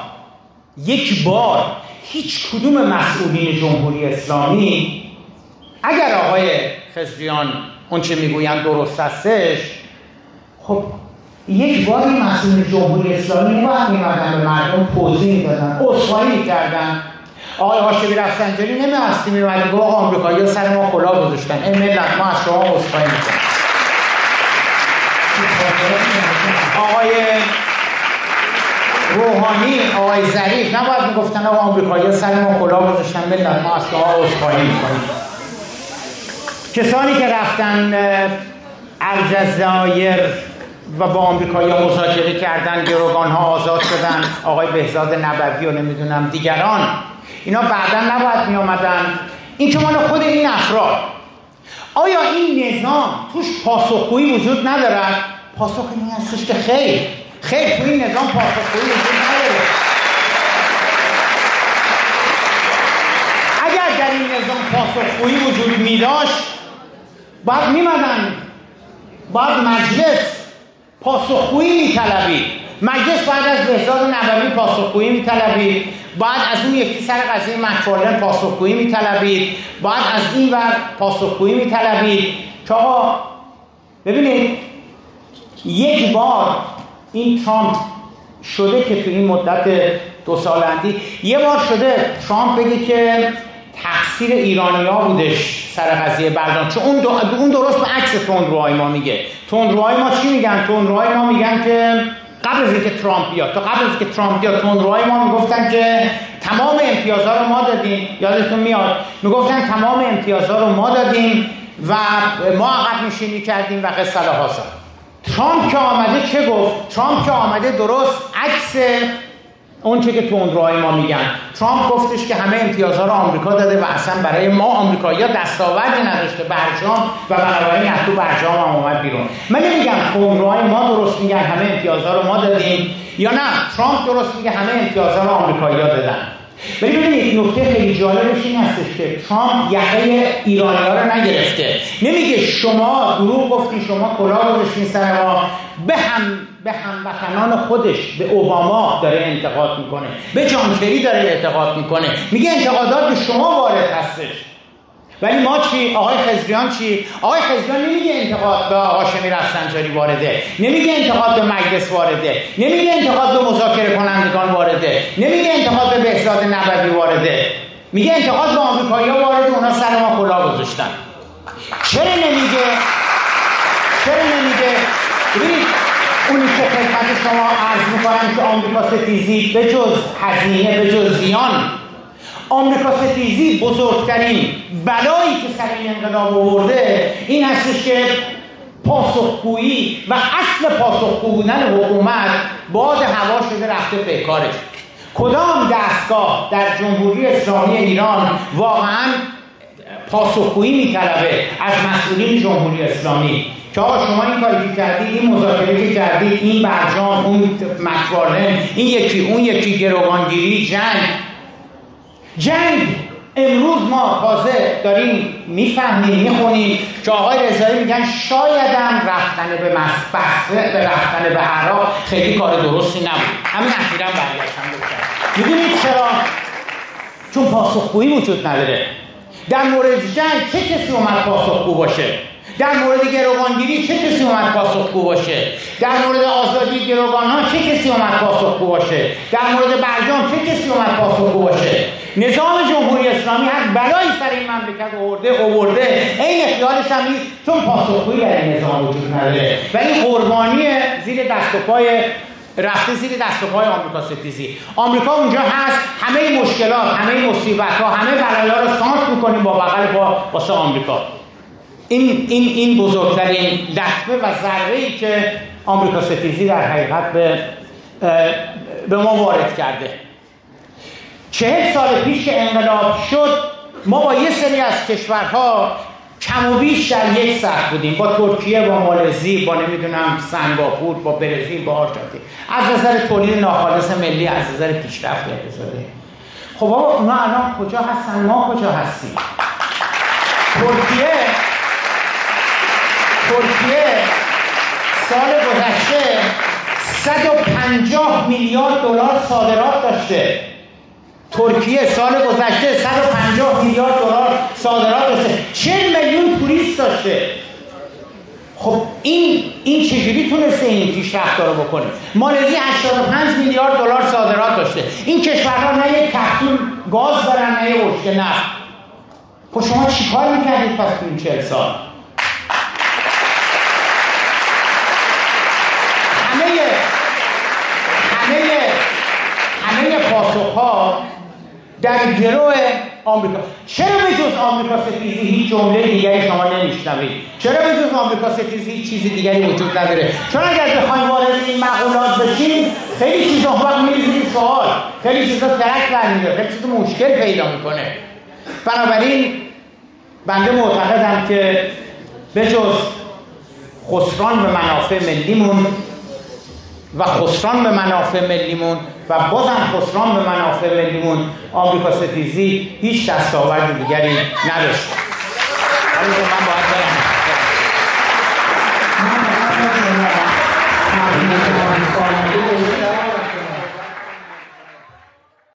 B: یک بار هیچ کدوم مسئولین جمهوری اسلامی اگر آقای خزریان اون چه می‌گویند درست هستش خب یک بار مسئول جمهوری اسلامی نباید میمدن به مردم توضیح می‌دادن اصفایی می‌کردن آقای هاشمی رفسنجانی نمیاستی میمدن گفت آمریکایی سر ما کلا گذاشتن. این ملت ما از شما اصفایی می‌کنن آقای روحانی آقای ظریف. نباید می‌گفتن آقا آمریکایی سر ما کلا گذاشتن ملت ما از شما عذرخواهی می‌کنیم. کسانی که رفتن الجزایر و با آمریکایی مذاکره کردن گروگان ها آزاد شدن آقای بهزاد نبوی و نمی‌دونم دیگران اینا بعدا نباید می آمدن این که مال خود این افراد آیا این نظام توش پاسخگویی وجود ندارد؟ پاسخ این هستش که خیر. خیر تو این نظام پاسخگویی وجود نداره اگر در این نظام پاسخگویی وجود می داشت باید میمدن باید مجلس پاسخگویی میطلبید مجلس باید از بهزاد نبوی پاسخگویی میطلبید باید از اون یکی سر قضیه مکفارلن پاسخگویی میطلبید باید از این ور پاسخگویی میطلبید که آقا ببینید یک بار این ترامپ شده که تو این مدت دو سالندی یه بار شده ترامپ بگه که تقصیر ایرانی ها بودش سر قضیه بردان چون اون, اون درست به عکس تندروهای ما میگه. تندروهای ما چی میگن؟ تندروهای ما میگن که قبل از اینکه ترامپ بیاد تا قبل از اینکه ترامپ بیاد تندروهای ما می‌گفتن که تمام امتیازها رو ما دادیم. یادتون میاد؟ می‌گفتن تمام امتیازها رو ما دادیم و ما عقب نشینی کردیم و قصه ترامپ که آمده چه گفت؟ ترامپ که آمده درست عکس اون چه که تندروهای ما میگن. ترامپ گفتش که همه امتیازها رو آمریکا داده و اصلا برای ما آمریکایی‌ها دستاوردی نداشته برجام و بنابراین از تو برجام هم اومد بیرون. من نمیگم تندروهای ما درست میگن همه امتیازها رو ما دادیم یا نه. ترامپ درست میگه همه امتیازها رو آمریکایی‌ها دادن. ولی ببینید نکته خیلی جالبش این هستش که ترامپ یقه ایرانی ها رو نگرفته. نمیگه شما دروغ گفتین شما کلا گذاشتین سر ما. به هم به هموطنان خودش به اوباما داره انتقاد می‌کنه. به جانکری داره اعتقاد می‌کنه. میگه انتقادات به شما وارد هستش. ولی ما چی؟ آقای خزریان چی؟ آقای خزریان نمیگه انتقاد به هاشمی رفسنجانی وارده. نمیگه انتقاد به مجلس وارده. نمیگه انتقاد به مذاکره کنندگان وارده. نمیگه انتقاد به بهزاد نبوی وارده. میگه انتقاد به آمریکایی‌ها وارده اونا سر ما کلا گذاشتن. چرا نمیگه؟ چرا نمیگه؟ ببینید اونی که خدمت شما عرض می‌کنم که آمریکا ستیزی به جز هزینه به جز زیان آمریکا ستیزی بزرگترین بلایی که سر این انقلاب آورده این هستش که پاسخگویی و اصل پاسخگو بودن حکومت باد هوا شده رفته به کارش. کدام دستگاه در جمهوری اسلامی ایران واقعا پاسخگویی میطلبه از مسئولین جمهوری اسلامی؟ که آقا شما این کاری که کردید این مذاکره که کردید این برجام اون مکوارلن این یکی اون یکی گروگانگیری جنگ جنگ. امروز ما تازه داریم می‌فهمیم می‌خونیم. که آقای رضایی میگن شایدم رفتن به مسبسه به رفتن به عراق خیلی کار درستی نبود. همین اخیرا برگشتن گفتن می‌دونید چرا؟ چون پاسخگویی وجود نداره. در مورد جنگ چه کسی اومد پاسخگو باشه؟ در مورد گروگانگیری چه کسی اومد پاسخگو باشه؟ در مورد آزادی گروگان ها چه کسی اومد پاسخگو باشه؟ در مورد برجام چه کسی اومد پاسخگو باشه؟ نظام جمهوری اسلامی هر بلایی سر این مملکت آورده آورده. این خیالش هم نیست چون پاسخگویی در این نظام وجود نداره. و این قربانی زیر دست و پای رفته زیر دست و پای آمریکا ستیزی. آمریکا اونجا هست همه مشکلات همه مصیبت ها همه بلایا رو سانت می‌کنیم با بغل با واسه آمریکا. این این این بزرگترین لطمه و ضربه ای که آمریکا ستیزی در حقیقت به به ما وارد کرده. چهل سال پیش انقلاب شد ما با یه سری از کشورها کم و بیش در یک بودیم. با ترکیه با مالزی با نمی‌دونم سنگاپور با برزیل با آرژانتین. از نظر تولید ناخالص ملی از نظر پیشرفت اقتصادی. خب بابا اونا الان کجا هستن؟ ما کجا هستیم؟ ترکیه ترکیه سال گذشته 150 میلیارد دلار صادرات داشته. ترکیه سال گذشته 150 میلیارد دلار صادرات داشته. 40 میلیون توریست داشته. خب این این چجوری تونسته این پیشرفت رو بکنه؟ مالزی 85 میلیارد دلار صادرات داشته. این کشورها نه یک کپسول گاز دارن نه یک نفت. خب شما چیکار می‌کردید پس تو این 40 سال همه همه همه پاسخ ها در گروه آمریکا. چرا به جز آمریکا ستیزی هیچ جمله دیگری شما نمیشنوید؟ چرا به جز آمریکا ستیزی هیچ چیز دیگری وجود نداره؟ چون اگر بخوایم وارد این مقولات بشیم خیلی چیزا وقت میریم سوال. خیلی چیزا ترک برمیداره. خیلی چیزا مشکل پیدا می‌کنه. بنابراین بنده معتقدم که به جز خسران به منافع ملیمون و خسران به منافع ملیمون و بازم خسران به منافع ملیمون. آمریکا ستیزی هیچ دستاورد دیگری نداشت. من باید برم.